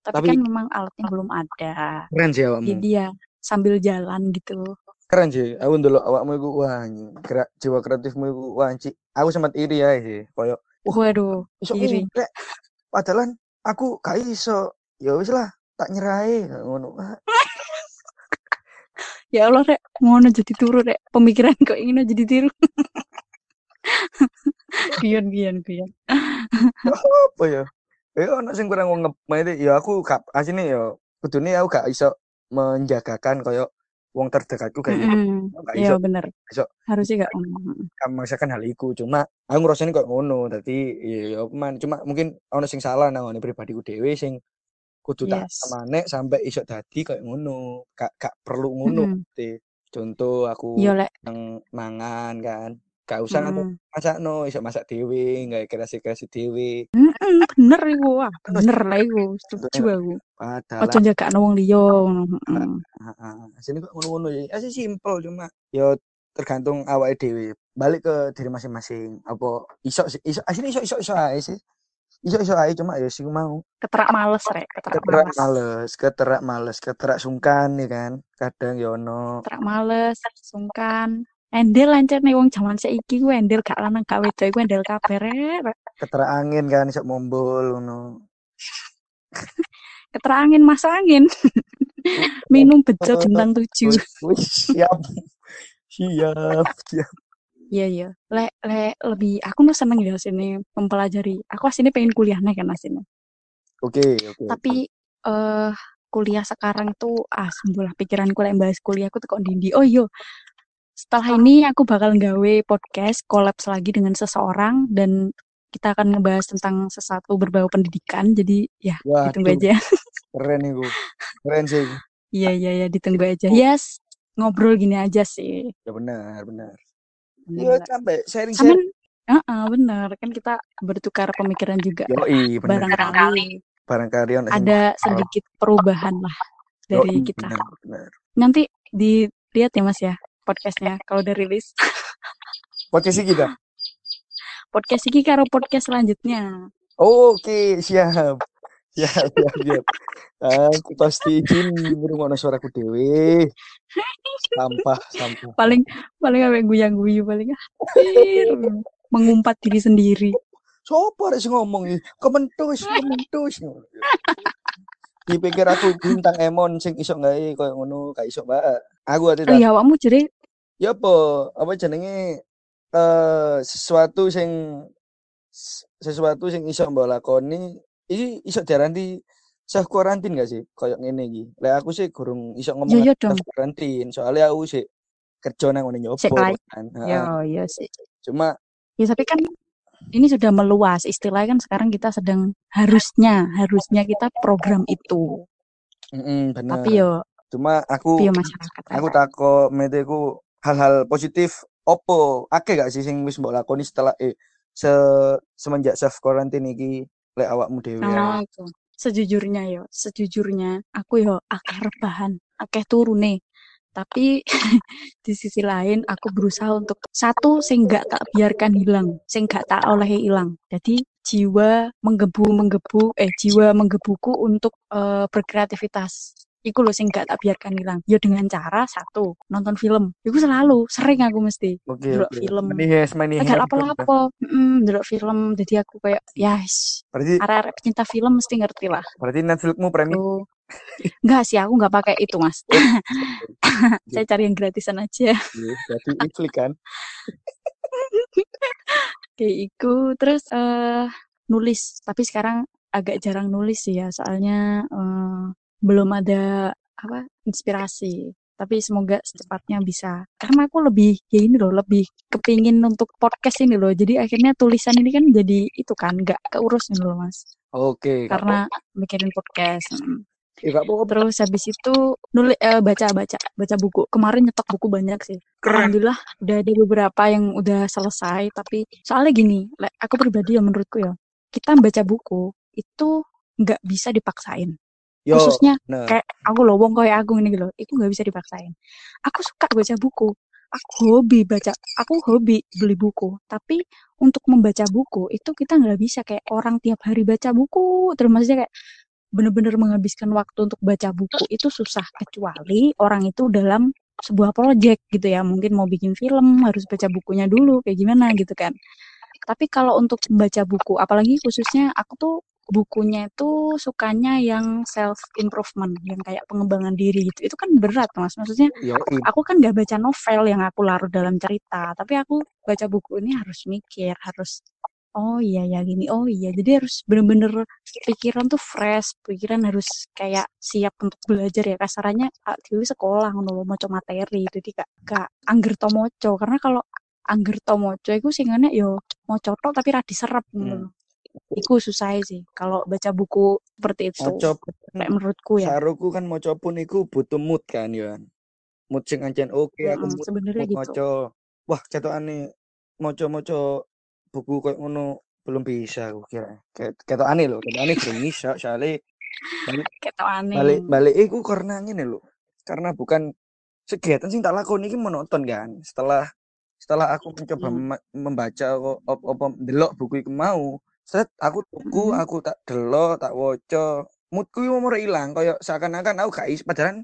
Speaker 1: Tapi,
Speaker 2: Tapi-
Speaker 1: kan memang alatnya belum ada.
Speaker 2: Keren sih awakmu.
Speaker 1: Jadi ya sambil jalan gitu.
Speaker 2: Keren sih. Aku dulu awakmu iku wah gerak jiwa kreatifmu iku wah Ci. aku sempat iri ya sih koyo Wah,
Speaker 1: waduh
Speaker 2: iso
Speaker 1: iri.
Speaker 2: rek padahal aku gak iso. Ya wis lah tak nyerahe ngono [LAUGHS]
Speaker 1: ya Allah rek. Ngono jadi turu rek. Pemikiran kok ingin jadi tiru. Gion gion gion
Speaker 2: apa ya? Ya ono sing kurang ngep ya aku gak asine ya kudune aku gak iso menjagakan koyo wong terdekatku kayak
Speaker 1: Mm-mm.
Speaker 2: Gak
Speaker 1: iya
Speaker 2: iso
Speaker 1: bener.
Speaker 2: iso.
Speaker 1: harusnya gak mm.
Speaker 2: gak memaksakan hal iku. Cuma aku ngrasani kok ngono. Dadi ya ya man cuma mungkin ono sing salah nang ngene pribadiku dhewe sing kudu tak
Speaker 1: Yes.
Speaker 2: samane sampai iso dadi kayak ngono gak gak perlu ngono. Te. Contoh aku yang mangan kan. Gak usah
Speaker 1: Mm.
Speaker 2: masakno, iso masak dhewe, gawe kreasi-kreasi dhewe.
Speaker 1: Mm bener iku. Wah, bener lah iku. Setuju aku.
Speaker 2: Padahal
Speaker 1: Ojo njagakno wong liya.
Speaker 2: Asline kok ngono-ngono ya. Asli simpel cuma ya tergantung awake dhewe. Balik ke diri masing-masing. Apa iso sih iso asline iso iso iso ae sih. Iso iso ae cuma ya sing mau.
Speaker 1: Keterak males rek, keterak
Speaker 2: Keterak
Speaker 1: males.
Speaker 2: males, keterak males, keterak sungkan ya kan. Kadang ya ono.
Speaker 1: Keterak males, sungkan. Endel lancar nih wong jaman saiki ku endel gak lanang gak wedok iku endel kabeh rek.
Speaker 2: Keterak angin kan iso mombol ngono. [LAUGHS]
Speaker 1: Keterak angin masuk angin. [LAUGHS] Minum bejo bintang tujuh.
Speaker 2: Wis wis, siap. [LAUGHS] Siap, siap.
Speaker 1: Iya iya. Lek lek lebih aku nu seneng ya sini mempelajari. Aku aslinya pengen kuliah nih kan aslinya.
Speaker 2: Oke, oke.
Speaker 1: Tapi eh kuliah sekarang tuh ah sembulah pikiranku lek bahas kuliah aku tuh kok dindi. Oh iya. Setelah ini aku bakal nggawe podcast kolaps lagi dengan seseorang dan kita akan ngebahas tentang sesuatu berbau pendidikan. Jadi ya ditunggu
Speaker 2: Waduh,
Speaker 1: aja.
Speaker 2: keren iku. Keren sih.
Speaker 1: Iya iya ya ditunggu aja. Yes, ngobrol gini aja sih.
Speaker 2: Ya benar, benar. Iya,
Speaker 1: Bener.
Speaker 2: sampai sharing-sharing.
Speaker 1: Samen Heeh, bener kan kita bertukar pemikiran juga.
Speaker 2: Yoi, benar.
Speaker 1: Barangkali
Speaker 2: Barangkali
Speaker 1: ada sedikit perubahan lah dari
Speaker 2: Yoi,
Speaker 1: kita.
Speaker 2: benar, benar.
Speaker 1: Nanti dilihat ya Mas ya podcastnya kalau udah rilis.
Speaker 2: Podcast kita.
Speaker 1: Podcast ini karo podcast selanjutnya.
Speaker 2: Oke, siap. Siap, siap, siap. Aku pasti izin ngrungokno suaraku dhewe. Sampah, sampah.
Speaker 1: Paling paling apa guyang-guyu paling hampir mengumpat diri sendiri.
Speaker 2: Sopo sing ngomong iki? Kementus, kementus. Dipikir aku bintang Emon sing iso gawe koyo ngono, gak iso, Mbak. Aku
Speaker 1: Oh iya awakmu jadi
Speaker 2: ya apa apa jenenge eh sesuatu sing sesuatu sing iso mbok lakoni iki iso diarani self quarantine gak sih? Koyo ngene iki. Lek aku sih gurung iso ngomong
Speaker 1: Yo, yo dong.
Speaker 2: self quarantine. Soalnya aku sih kerja nang ngene
Speaker 1: Sik
Speaker 2: nyoba kan.
Speaker 1: Ya iya sih.
Speaker 2: cuma
Speaker 1: Ya tapi kan ini sudah meluas. Istilahnya kan sekarang kita sedang harusnya harusnya kita program itu.
Speaker 2: mm, bener.
Speaker 1: Tapi yo
Speaker 2: cuma aku
Speaker 1: piye masyarakat.
Speaker 2: aku takut meteku hal-hal positif opo? Akeh gak sih sing wis mbok lakoni setelah eh se semenjak self quarantine iki lek awakmu dhewe
Speaker 1: Nah, itu. Sejujurnya yo, sejujurnya aku yo akeh rebahan, akeh turune. Tapi [LAUGHS] di sisi lain aku berusaha untuk satu sing gak tak biarkan hilang, sing gak tak olehi hilang. Jadi jiwa menggebu-menggebu eh jiwa menggebuku untuk eh, berkreativitas. Iku loh sing gak tak biarkan hilang. Yo dengan cara satu, nonton film. Iku selalu sering aku mesti
Speaker 2: oke
Speaker 1: delok
Speaker 2: oke
Speaker 1: film.
Speaker 2: Manihes, manihes.
Speaker 1: Agak apa-apa, mm, delok film. Jadi aku kayak, ya,
Speaker 2: berarti
Speaker 1: arek-arek pecinta film mesti ngerti lah.
Speaker 2: berarti Netflixmu premium
Speaker 1: Tuh. Enggak sih, aku nggak pakai itu, Mas. [LAUGHS] Saya cari yang gratisan aja.
Speaker 2: Iya, berarti iklik kan
Speaker 1: Kayak itu. Terus eh nulis, tapi sekarang agak jarang nulis sih ya, soalnya eh, belum ada apa inspirasi. Tapi semoga secepatnya bisa. Karena aku lebih ya ini loh, lebih kepingin untuk podcast ini loh. Jadi akhirnya tulisan ini kan jadi itu kan, nggak keurus nih loh, Mas.
Speaker 2: oke gak
Speaker 1: Karena mikirin podcast.
Speaker 2: ya, gak apa-apa
Speaker 1: Terus habis itu nulis eh, baca baca baca buku. Kemarin nyetok buku banyak sih.
Speaker 2: keren
Speaker 1: Alhamdulillah udah ada beberapa yang udah selesai. Tapi soalnya gini, aku pribadi ya menurutku ya, kita baca buku itu nggak bisa dipaksain.
Speaker 2: Yo
Speaker 1: Khususnya
Speaker 2: nah
Speaker 1: kayak aku loh, wong kayak aku ini loh, itu nggak bisa dipaksain. Aku suka baca buku. Aku hobi baca, aku hobi beli buku. Tapi untuk membaca buku itu kita nggak bisa kayak orang tiap hari baca buku. Terus maksudnya kayak bener-bener menghabiskan waktu untuk baca buku itu susah kecuali orang itu dalam sebuah project gitu ya mungkin mau bikin film harus baca bukunya dulu kayak gimana gitu kan tapi kalau untuk membaca buku apalagi khususnya aku tuh bukunya itu sukanya yang self improvement yang kayak pengembangan diri gitu. Itu kan berat mas. Maksudnya
Speaker 2: yo
Speaker 1: aku kan gak baca novel yang aku larut dalam cerita tapi aku baca buku ini harus mikir harus oh iya ya gini oh iya. Jadi harus bener-bener pikiran tuh fresh pikiran harus kayak siap untuk belajar ya. Kasarannya ah, dulu sekolah ngono maca materi. Jadi gak gak angger to moco karena kalau angger to moco iku singane yo moco tok tapi ra diserap ngono
Speaker 2: Hmm.
Speaker 1: Iku susah sih kalau baca buku seperti itu.
Speaker 2: moco
Speaker 1: Kayak menurutku ya.
Speaker 2: saruku kan moco pun iku butuh mood kan yo mood sing ancen oke aku
Speaker 1: Mm-mm,
Speaker 2: mood,
Speaker 1: sebenarnya
Speaker 2: mood
Speaker 1: gitu.
Speaker 2: maca wah ketokane maca-maca buku koyo ngono belum bisa aku kira ketokane lho ketokane belum bisa soalnya balik [LAUGHS]
Speaker 1: Ketok aneh.
Speaker 2: balik balik iku karena ngene lho karena bukan kegiatan sing tak lakoni iki monoton kan setelah setelah aku mencoba
Speaker 1: Hmm.
Speaker 2: membaca kok op apa ndelok buku iku mau set aku tuku
Speaker 1: Mm-mm.
Speaker 2: aku tak delok tak waca moodku yo mau ilang kaya seakan-akan aku gak iso padahal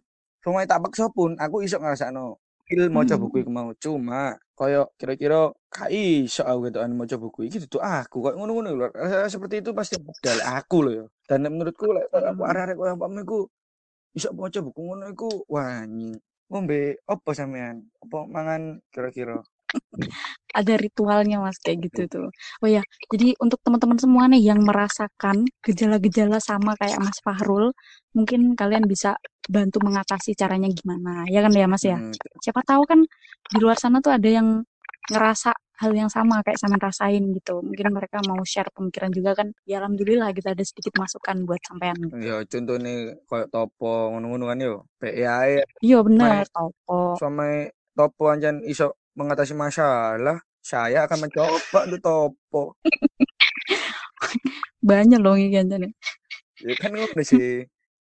Speaker 2: rumah tak paksa pun aku iso ngrasakno feel maca buku
Speaker 1: Mm-mm.
Speaker 2: iku mau. Cuma kaya kira-kira gak iso aku gitu maca buku iki dudu aku kok ngono-ngono lho. Seperti itu pasti dari aku loh ya dan menurutku lek aku
Speaker 1: Mm-mm.
Speaker 2: arek-arek kaya apa iku iso maca buku ngono iku wah ngombe apa sampean? Apa mangan kira-kira [LAUGHS]
Speaker 1: Ada ritualnya mas kayak gitu tuh. Oh ya, jadi untuk teman-teman semua nih yang merasakan gejala-gejala sama kayak Mas Fahrul, mungkin kalian bisa bantu mengatasi caranya gimana, ya kan ya Mas ya?
Speaker 2: Hmm,
Speaker 1: Siapa tahu kan di luar sana tuh ada yang ngerasa hal yang sama kayak sama rasain gitu. Mungkin mereka mau share pemikiran juga kan. Ya alhamdulillah kita ada sedikit masukan buat sampean.
Speaker 2: ya contohnya kayak topo ngono-ngono kan yo PIA
Speaker 1: Iya
Speaker 2: main
Speaker 1: bener, topo.
Speaker 2: sama topo anjan iso mengatasi masalah saya akan mencoba untuk topo [LAUGHS]
Speaker 1: Banyak loh ini kan jadi.
Speaker 2: ya kan ngono sih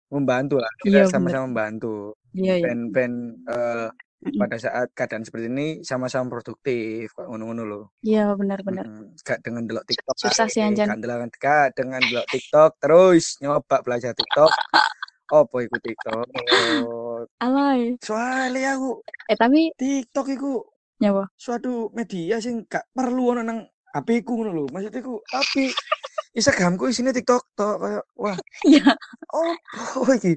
Speaker 2: membantu lah kita
Speaker 1: Iya
Speaker 2: sama-sama membantu
Speaker 1: Iya iya.
Speaker 2: ben-ben eh,
Speaker 1: Mm-mm.
Speaker 2: pada saat keadaan seperti ini sama-sama produktif kayak ngono-ngono loh
Speaker 1: Iya benar-benar.
Speaker 2: Mm-mm. gak dengan delok TikTok
Speaker 1: Susah sih Anjan.
Speaker 2: dengan gak dengan delok TikTok terus nyoba belajar TikTok opo iku TikTok [LAUGHS]
Speaker 1: Alay.
Speaker 2: soalnya aku
Speaker 1: Eh tapi
Speaker 2: TikTok iku
Speaker 1: nyawa.
Speaker 2: suatu media sing gak perlu ono nang HP ku ngono lho maksudnya ku tapi Instagramku isinya TikTok tok kayak wah
Speaker 1: Iya.
Speaker 2: opo iki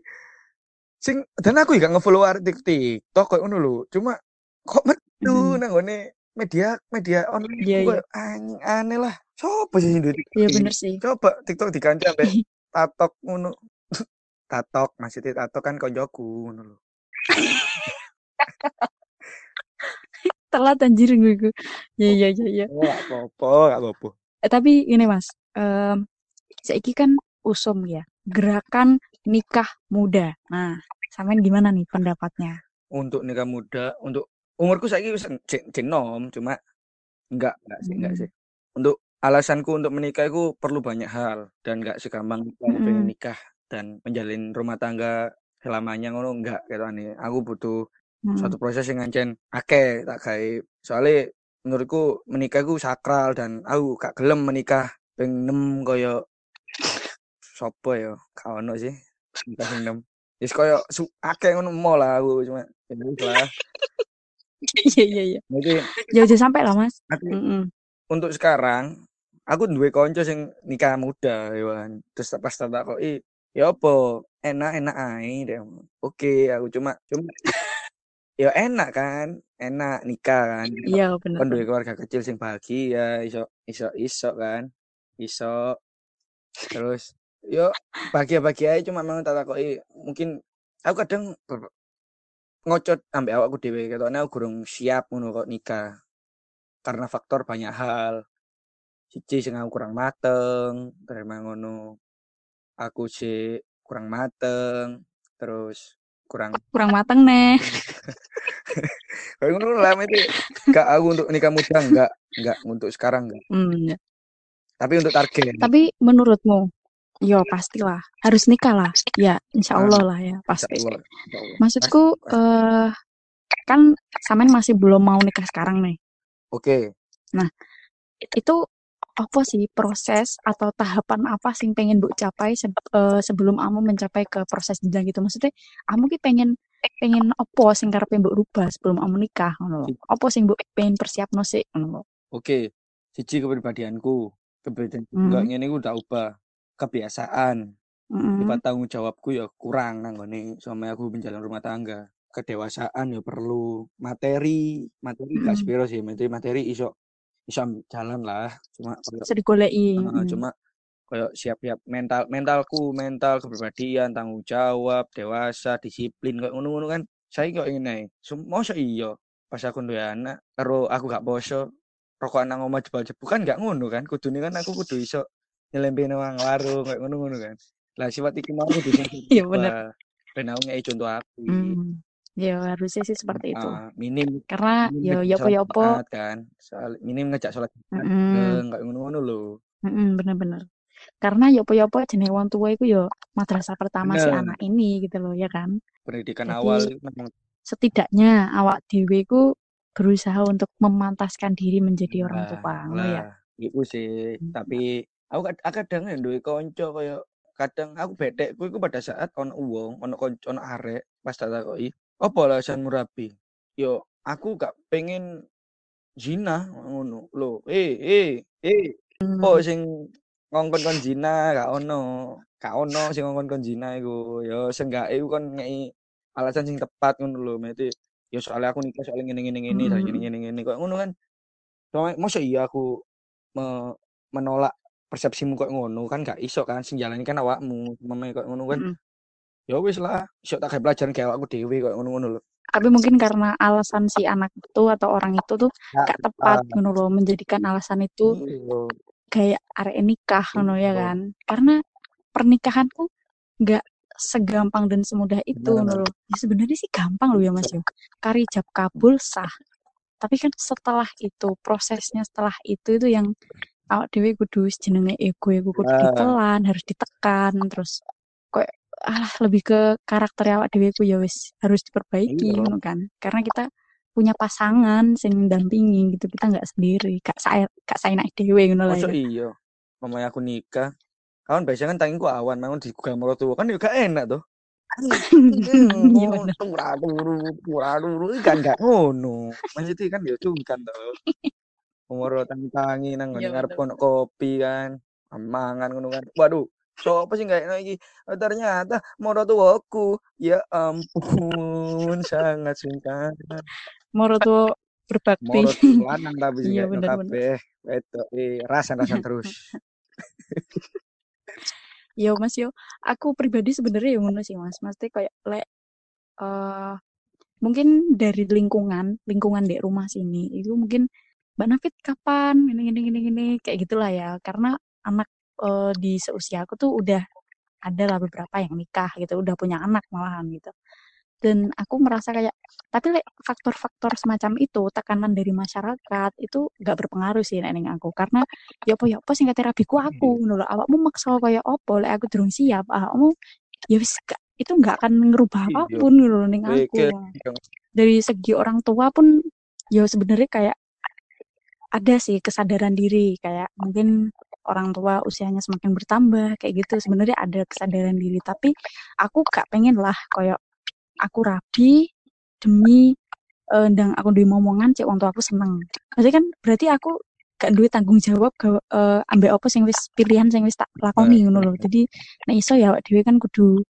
Speaker 2: sing dan aku gak ngefollow arek TikTok kayak ngono lho cuma kok metu
Speaker 1: Mm-mm.
Speaker 2: nang ngone media media online
Speaker 1: Iya
Speaker 2: ku
Speaker 1: iya.
Speaker 2: kayak aneh, lah coba sih TikTok
Speaker 1: Iya
Speaker 2: iki
Speaker 1: bener sih.
Speaker 2: coba TikTok diganti [LAUGHS] ambek tatok ngono [LAUGHS] tatok maksudnya tatok kan konjoku ngono lho [LAUGHS]
Speaker 1: Telat anjir gue. gue. Ya ya ya ya.
Speaker 2: oh gak apa-apa apa-apa
Speaker 1: Eh, tapi ini Mas, em saiki kan usum ya, gerakan nikah muda. Nah, sampean gimana nih pendapatnya?
Speaker 2: untuk nikah muda untuk umurku saya wis cek cek nom cuma enggak enggak sih enggak
Speaker 1: Mm-mm.
Speaker 2: sih untuk alasanku untuk menikah itu perlu banyak hal dan enggak segampang kayak pengen
Speaker 1: Mm-mm.
Speaker 2: nikah dan menjalin rumah tangga selamanya ngono enggak gitu aneh aku butuh Suatu proses yang ngancen akeh tak gawe soalnya menurutku menikah itu sakral dan aku gak gelem menikah ping 6 koyo sopo ya gak ono sih nikah ping 6 Wis koyo su- akeh ngono mau lah aku cuma ya lah
Speaker 1: Iya iya iya.
Speaker 2: Jadi
Speaker 1: Jauh-jauh sampai lah Mas.
Speaker 2: aku
Speaker 1: Mm-mm.
Speaker 2: untuk sekarang aku duwe konco sing nikah muda hewan. Terus pas tak takoki, ya apa? Enak-enak ae deh. Oke, aku cuma cuma ya enak kan, enak nikah kan.
Speaker 1: Iya
Speaker 2: duwe
Speaker 1: bener.
Speaker 2: keluarga kecil sing bahagia, iso iso iso kan. Iso terus yo bahagia-bahagia ae cuma memang tak mungkin aku kadang ngocot ambek awakku dhewe ketokne aku gurung siap ngono kok nikah. Karena faktor banyak hal. Siji sing aku kurang mateng, terima ngono. Aku sih kurang mateng, terus kurang
Speaker 1: Kurang mateng nih. [LAUGHS]
Speaker 2: kayak ngono lah itu gak aku untuk nikah muda enggak, enggak untuk sekarang enggak.
Speaker 1: Hmm, ya.
Speaker 2: Tapi untuk target
Speaker 1: Tapi menurutmu, yo pastilah harus nikah lah. Ya, insya
Speaker 2: ah,
Speaker 1: Allah lah ya
Speaker 2: insya
Speaker 1: pasti.
Speaker 2: Allah, insya Allah.
Speaker 1: Maksudku eh kan sampean masih belum mau nikah sekarang nih.
Speaker 2: Oke,
Speaker 1: Nah, itu apa sih proses atau tahapan apa sih pengen Mbok capai se- eh, sebelum kamu mencapai ke proses jenjang gitu? Maksudnya, kamu ki pengen pengen apa sing karepe Mbok rubah sebelum kamu nikah ngono Apa sing Mbok pengen persiapno sih ngono
Speaker 2: oke. Siji kepribadianku, kepribadian enggak
Speaker 1: Hmm.
Speaker 2: ngene iku udah ubah. Kebiasaan,
Speaker 1: Mm-mm.
Speaker 2: sifat tanggung jawabku ya kurang nang ngene sama aku menjalin rumah tangga. Kedewasaan ya perlu, materi, materi gak
Speaker 1: Mm-mm.
Speaker 2: sepiro sih, materi materi iso ambil jalan lah. Cuma
Speaker 1: Bisa digoleki.
Speaker 2: eh,
Speaker 1: Mm.
Speaker 2: cuma koyo siap-siap mental mentalku, mental kepribadian, tanggung jawab, dewasa, disiplin koyo ngono-ngono kan. Saya kok ingin ae. Sem- Mosok iya pas aku duwe anak karo aku gak poso rokok nang omah jebal-jebul kan gak ngono kan. Kudune kan aku kudu iso nyelempe nang warung koyo ngono-ngono kan. Lah sifat iki mau [LAUGHS] kudu
Speaker 1: Iya bener.
Speaker 2: Ben aku contoh aku iki.
Speaker 1: Ya harusnya sih seperti itu.
Speaker 2: Uh, minim
Speaker 1: karena
Speaker 2: minim
Speaker 1: ya ya ya apa
Speaker 2: Jumat kan. Soal minim ngejak sholat
Speaker 1: Mm-mm.
Speaker 2: bareng kayak ngono-ngono lho.
Speaker 1: Mm-mm, bener-bener karena ya ya apa jenis wong tua itu ya madrasah pertama si
Speaker 2: Bener.
Speaker 1: anak ini gitu loh ya kan
Speaker 2: Pendidikan
Speaker 1: Jadi,
Speaker 2: awal memang
Speaker 1: setidaknya awak dewe ku berusaha untuk memantaskan diri menjadi orang
Speaker 2: lah,
Speaker 1: tua ngono ya
Speaker 2: iku sih
Speaker 1: Hmm.
Speaker 2: tapi aku kad- aku kadang ya duwe kanca kaya kadang aku bedekku iku pada saat ono wong ono kanca ono arek pas tak takoki apa alasanmu rapi? Yo aku gak pengen zina ngono. Lho eh eh eh.
Speaker 1: Hmm.
Speaker 2: kok sing ngongkon kon zina gak ono gak ono sing ngongkon kon zina iku. Yo seenggake iku kon ngei alasan sing tepat ngono lho. Mesti ya soalnya aku nikah soalnya ngene ngene ngene soalnya ngene
Speaker 1: Hmm.
Speaker 2: ngene ngene. Kok ngono kan? Soalnya masa iya aku me- menolak persepsimu kok ngono? Kan gak iso kan sing jalani kan awakmu. Mame kok ngono kan?
Speaker 1: Mm-mm.
Speaker 2: Ya wis lah iso tak kayak pelajaran kayak awakku dhewe kok ngono-ngono lho.
Speaker 1: Tapi mungkin karena alasan si anak itu atau orang itu tuh gak tepat
Speaker 2: ah,
Speaker 1: ngono loh menjadikan alasan itu
Speaker 2: iya.
Speaker 1: kayak arek nikah ngono ya
Speaker 2: Iya.
Speaker 1: kan. Karena pernikahan tuh nggak segampang dan semudah itu ngono loh ya, sebenarnya sih gampang loh ya mas yo kari jab kabul sah. Tapi kan setelah itu prosesnya setelah itu itu yang awak dewe kudu jenenge ego ego kudu
Speaker 2: Ah.
Speaker 1: ditelan harus ditekan terus kok ah lebih ke karakter awak dewe ku ya wis harus diperbaiki
Speaker 2: Iya.
Speaker 1: ngono kan. Karena kita punya pasangan sing dampingi gitu kita nggak sendiri kak saya kak saya naik dewe ngono lah ya.
Speaker 2: iya. Mamanya aku nikah. Kawan biasanya kan tangingku awan memang digugah mertua kan juga enak tuh [LAUGHS]
Speaker 1: Iya
Speaker 2: turaduru kan gak ngono. Maksudnya kan ya sungkan tuh umur tangi-tangi nang
Speaker 1: Iya,
Speaker 2: ngarep kono kopi kan mangan ngono kan. Waduh siapa sih nggak enak iki Oh, ternyata mertuaku ya ampun sangat sungkan
Speaker 1: Moro tuh berbakti.
Speaker 2: Moro lanang tapi sih
Speaker 1: Iya, bener,
Speaker 2: kabeh wedok eh rasan-rasan terus [LAUGHS]
Speaker 1: Yo Mas yo, aku pribadi sebenarnya yang ngono sih Mas. Mesti kayak lek eh mungkin dari lingkungan, lingkungan di rumah sini itu mungkin Mbak Nafit kapan gini gini gini gini kayak gitulah ya. Karena anak eh, di seusia aku tuh udah ada lah beberapa yang nikah gitu, udah punya anak malahan gitu. Dan aku merasa kayak tapi faktor-faktor semacam itu tekanan dari masyarakat itu gak berpengaruh sih nek ning aku. Karena ya apa ya apa rabiku aku ngono lho. Awakmu maksa kaya apa? Lek aku durung siap awakmu ya wis itu nggak akan ngerubah
Speaker 2: Iya.
Speaker 1: apa pun lho ning aku. Dari segi orang tua pun ya sebenarnya kayak ada sih kesadaran diri kayak mungkin orang tua usianya semakin bertambah kayak gitu. Sebenarnya ada kesadaran diri tapi aku gak pengen lah kayak aku rabi demi eh, ndang aku duwe momongan cek wong tua aku seneng. Maksudnya kan berarti aku gak duwe tanggung jawab gawe eh, ambek apa sing wis pilihan sing wis tak lakoni ngono lho. jadi nek iso ya awak dhewe kan kudu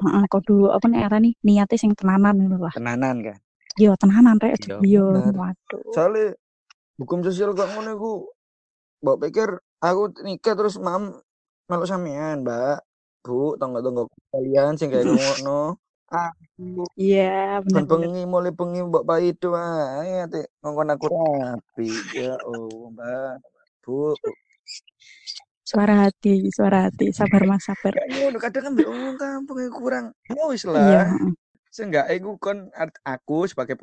Speaker 1: heeh kudu apa nek arani niate sing tenanan ngono lah.
Speaker 2: Tenanan kan?
Speaker 1: Yo tenanan rek
Speaker 2: Iya,
Speaker 1: yo
Speaker 2: bener.
Speaker 1: waduh.
Speaker 2: Soalnya hukum sosial kok ngono iku mbok pikir aku nikah terus mam melok sampean mbak. Bu tonggo-tonggo kalian sing kayak [LAUGHS] ngono. Aku
Speaker 1: iya
Speaker 2: ben
Speaker 1: bener-bener
Speaker 2: bengi mulai bengi mbok paido ae ate ngongkon aku rapi. Ya oh mbak. Bu.
Speaker 1: Suara hati suara hati. Sabar mas sabar.
Speaker 2: Ngono kadang kan wong kampung iku kurang. Ya wis
Speaker 1: iya
Speaker 2: lah
Speaker 1: heeh.
Speaker 2: seenggak iku kon art- aku sebagai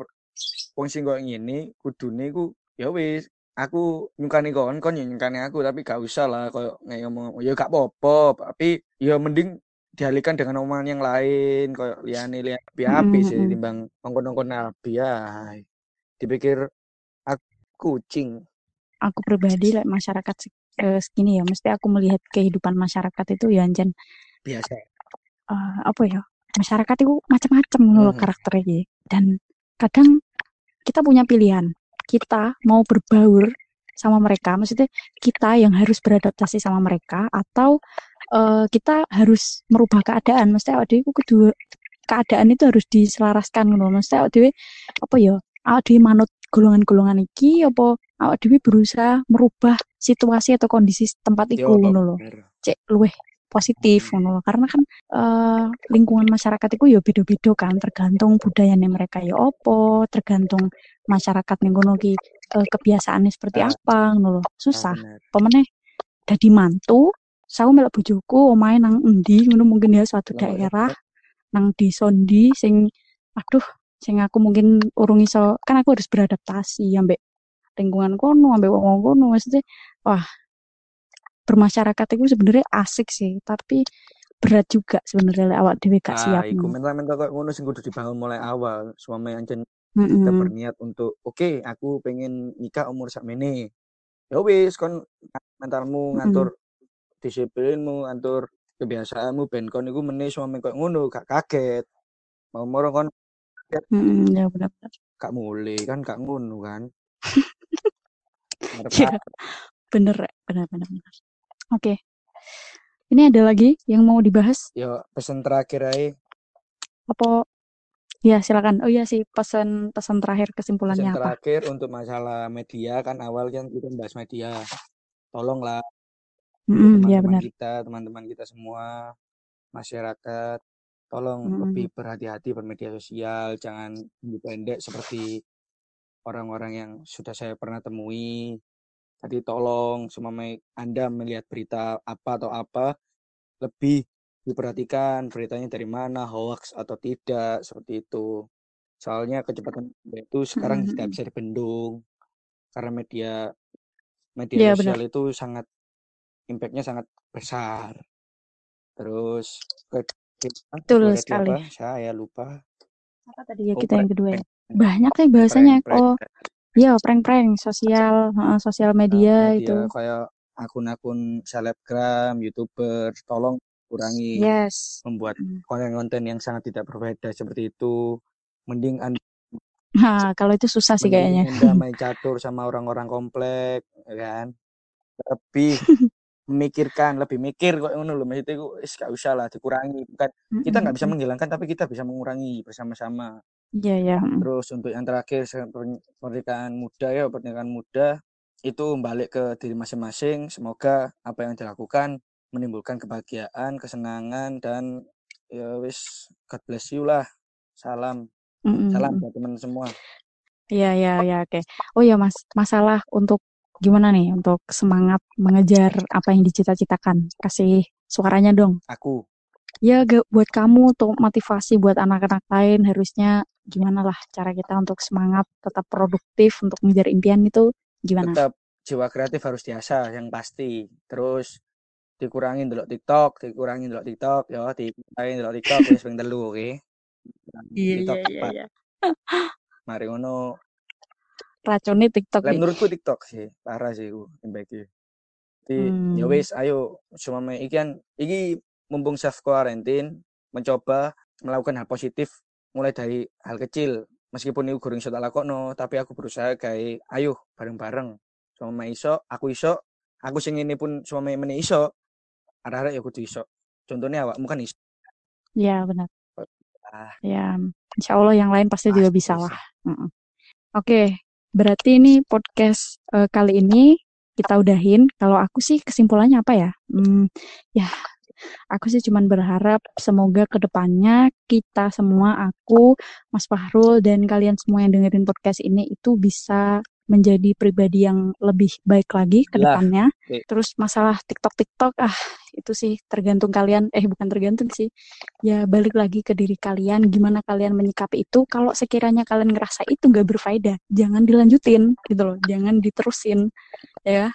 Speaker 2: wong sing koyo ngene kudune iku ya wis aku nyukani kon kon ya nyukani aku tapi gak usah lah koyo nge- ngomong ya gak apa-apa. Tapi ya mending dialihkan dengan omongan yang lain koyo liyane liyane api-api
Speaker 1: Mm,
Speaker 2: sih
Speaker 1: mm, mm.
Speaker 2: timbang ngongkon-ngongkon nabi ya dipikir aku kucing.
Speaker 1: Aku pribadi like masyarakat eh, segini ya mesti aku melihat kehidupan masyarakat itu ya anjen.
Speaker 2: Biasa.
Speaker 1: Eh, apa ya masyarakat itu macam-macam loh karakternya dan kadang kita punya pilihan kita mau berbaur sama mereka maksudnya kita yang harus beradaptasi sama mereka atau eh, kita harus merubah keadaan. Mesti awak dhewe kudu keadaan itu harus diselaraskan ngono. Mesti awak dhewe apa ya awak dhewe manut golongan-golongan iki apa awak dhewe berusaha merubah situasi atau kondisi tempat
Speaker 2: yo
Speaker 1: iku ngono lho. cek luweh positif ngono lho. karena kan eh, lingkungan masyarakat itu ya beda-beda kan. Tergantung budayanya mereka ya opo tergantung masyarakat ning kono ki eh, kebiasaannya seperti
Speaker 2: Ah.
Speaker 1: apa ngono lho.
Speaker 2: Ah,
Speaker 1: susah pemeneh dadi mantu saya melok bojoku omahe nang endi ngono mungkin ya suatu
Speaker 2: Lah, ya,
Speaker 1: daerah nang desa ndi sing aduh sing aku mungkin urung iso kan aku harus beradaptasi ambek lingkungan kono ambek wong kono maksudnya wah bermasyarakat itu sebenarnya asik sih tapi berat juga sebenarnya awak dhewe gak siap
Speaker 2: Nah, iku mental-mental kok ngono sing kudu dibangun mulai awal. Suami ancen
Speaker 1: mm
Speaker 2: kita berniat untuk oke aku pengen nikah umur sakmene. Ya wis kon mentalmu ngatur disiplinmu, ngatur kebiasaanmu ben kon iku meneh suami kok ngono gak kaget. Mau moro kon
Speaker 1: Mm, ya benar-benar.
Speaker 2: gak mulai kan gak ngono kan. [LAUGHS]
Speaker 1: Iya, bener, benar, benar, Oke, ini ada lagi yang mau dibahas?
Speaker 2: Yo pesan terakhir aja.
Speaker 1: Apa? Ya silakan. Oh iya sih pesan pesan terakhir kesimpulannya
Speaker 2: Pesan
Speaker 1: apa?
Speaker 2: terakhir untuk masalah media kan awal kan kita bahas media. Tolonglah
Speaker 1: Mm, ya
Speaker 2: teman-teman
Speaker 1: benar.
Speaker 2: kita, teman-teman kita semua, masyarakat, tolong
Speaker 1: Mm,
Speaker 2: lebih berhati-hati bermedia sosial, jangan independent seperti orang-orang yang sudah saya pernah temui. Jadi tolong semua Anda melihat berita apa atau apa, lebih diperhatikan beritanya dari mana, hoax atau tidak, seperti itu. Soalnya kecepatan itu sekarang
Speaker 1: Mm,
Speaker 2: tidak
Speaker 1: mm,
Speaker 2: bisa dibendung karena media media
Speaker 1: Iya
Speaker 2: sosial
Speaker 1: benar.
Speaker 2: itu sangat impactnya sangat besar. Terus ke
Speaker 1: Betul sekali.
Speaker 2: apa? Saya lupa.
Speaker 1: Apa tadi ya
Speaker 2: Oh,
Speaker 1: kita yang kedua ya? Banyak sih bahasanya.
Speaker 2: prank, prank.
Speaker 1: Oh, iya prank-prank sosial, heeh, sosial media
Speaker 2: media
Speaker 1: itu.
Speaker 2: kayak akun-akun selebgram, youtuber, tolong kurangi
Speaker 1: Yes.
Speaker 2: membuat
Speaker 1: Mm.
Speaker 2: konten-konten yang sangat tidak berbeda seperti itu. Mending Anda,
Speaker 1: Nah, kalau itu susah sih kayaknya.
Speaker 2: mending Anda main [LAUGHS] catur sama orang-orang komplek, ya kan? Lebih [LAUGHS] memikirkan, lebih mikir kok ngono lho. Maksudnya itu gak usah lah dikurangi. Bukan kita nggak bisa menghilangkan tapi kita bisa mengurangi bersama-sama.
Speaker 1: Iya ya.
Speaker 2: Terus untuk yang terakhir pernikahan muda ya, pernikahan muda itu balik ke diri masing-masing. Semoga apa yang dilakukan menimbulkan kebahagiaan, kesenangan dan ya wis God bless you lah. Salam,
Speaker 1: Mm, mm,
Speaker 2: salam buat teman semua.
Speaker 1: Iya ya ya oke. Oh ya Mas, masalah untuk gimana nih untuk semangat mengejar apa yang dicita-citakan? Kasih suaranya dong.
Speaker 2: Aku
Speaker 1: Ya buat kamu untuk motivasi buat anak-anak lain harusnya gimana lah cara kita untuk semangat tetap produktif untuk mengejar impian itu gimana?
Speaker 2: tetap jiwa kreatif harus diasah yang pasti. Terus dikurangin dulu TikTok, dikurangin dulu TikTok, ya, dikurangin dulu TikTok wis [LAUGHS] ping telu, oke. TikTok apa?
Speaker 1: iya.
Speaker 2: Mari ngono.
Speaker 1: Racunnya TikTok
Speaker 2: Lah
Speaker 1: nih.
Speaker 2: menurutku TikTok sih, parah sih ku imbake. Jadi ya
Speaker 1: Hmm.
Speaker 2: wis ayo semua iki kan iki mumpung self quarantine mencoba melakukan hal positif mulai dari hal kecil meskipun itu goreng tak lakokno tapi aku berusaha gawe ayo bareng-bareng sama iso aku iso aku sing ini pun sama meneh iso arek-arek ya kudu iso contohnya awakmu kan iso
Speaker 1: Ya benar.
Speaker 2: ah
Speaker 1: Ya, insya Allah yang lain pasti juga
Speaker 2: pasti
Speaker 1: bisa
Speaker 2: bisa
Speaker 1: lah. Mm-mm. Oke, berarti ini podcast eh, kali ini kita udahin. Kalau aku sih kesimpulannya apa ya? Hmm, ya, aku sih cuman berharap semoga ke depannya kita semua, aku, Mas Fahrul, dan kalian semua yang dengerin podcast ini itu bisa menjadi pribadi yang lebih baik lagi ke
Speaker 2: lah
Speaker 1: depannya.
Speaker 2: oke.
Speaker 1: Terus masalah TikTok-TikTok, ah itu sih tergantung kalian, eh bukan tergantung sih, ya balik lagi ke diri kalian, gimana kalian menyikapi itu. Kalau sekiranya kalian ngerasa itu nggak berfaedah, jangan dilanjutin gitu loh, jangan diterusin ya.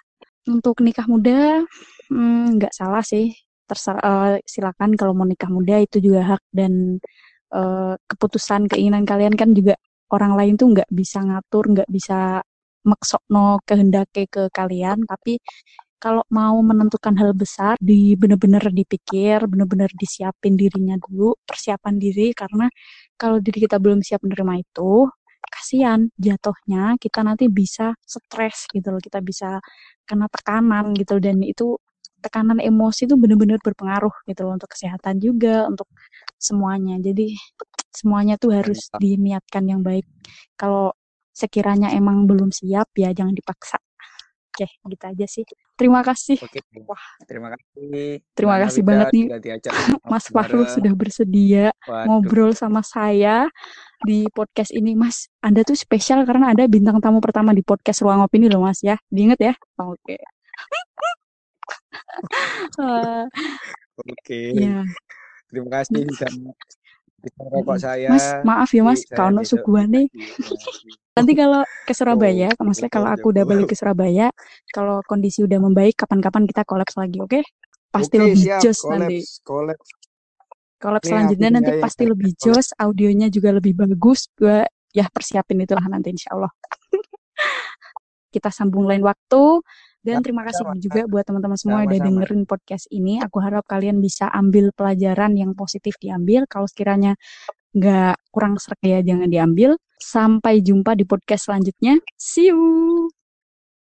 Speaker 1: Untuk nikah muda hmm, nggak salah sih, terserah eh, silakan kalau mau nikah muda itu juga hak dan eh, keputusan keinginan kalian kan juga orang lain tuh nggak bisa ngatur, nggak bisa maksokno kehendake ke kalian, tapi kalau mau menentukan hal besar di bener-bener dipikir, bener-bener disiapin dirinya dulu, persiapan diri. Karena kalau diri kita belum siap menerima itu, kasihan jatuhnya kita nanti bisa stres gitu loh, kita bisa kena tekanan gitu. Dan itu tekanan emosi itu bener-bener berpengaruh gitu loh untuk kesehatan juga, untuk semuanya. Jadi semuanya tuh harus diniatkan yang baik. Kalau sekiranya emang belum siap ya jangan dipaksa. Oke, gitu aja sih. Terima kasih.
Speaker 2: oke
Speaker 1: Wah,
Speaker 2: terima kasih
Speaker 1: terima
Speaker 2: Nana
Speaker 1: kasih banget nih Mas Fahrul
Speaker 2: bareng
Speaker 1: sudah bersedia
Speaker 2: waduh
Speaker 1: ngobrol sama saya di podcast ini. Mas, Anda tuh spesial karena ada bintang tamu pertama di podcast Ruang Opini loh Mas ya. Diinget ya? Oke. Eh,
Speaker 2: oke
Speaker 1: ya,
Speaker 2: terima kasih sudah bisa rokok saya.
Speaker 1: Mas, maaf ya Mas,
Speaker 2: Saya
Speaker 1: kalau suguhane.
Speaker 2: dikasih-
Speaker 1: Nanti kalau ke Surabaya,
Speaker 2: Oh,
Speaker 1: maksudnya kalau aku udah balik ke Surabaya, kalau kondisi udah membaik, kapan-kapan kita kolaps lagi, oke? Pasti
Speaker 2: Oke,
Speaker 1: lebih
Speaker 2: siap.
Speaker 1: jos nanti.
Speaker 2: Kolaps, kolaps. Nih,
Speaker 1: selanjutnya nanti
Speaker 2: punya
Speaker 1: pasti
Speaker 2: yang
Speaker 1: lebih jos, audionya juga lebih bagus. Gue ya persiapin itulah nanti insya Allah. kita sambung lain waktu. Dan terima kasih
Speaker 2: Sama-sama.
Speaker 1: juga buat teman-teman semua yang udah
Speaker 2: Sama-sama.
Speaker 1: dengerin podcast ini. Aku harap kalian bisa ambil pelajaran yang positif diambil. Kalau sekiranya nggak kurang serak ya jangan diambil. Sampai jumpa di podcast selanjutnya. See you.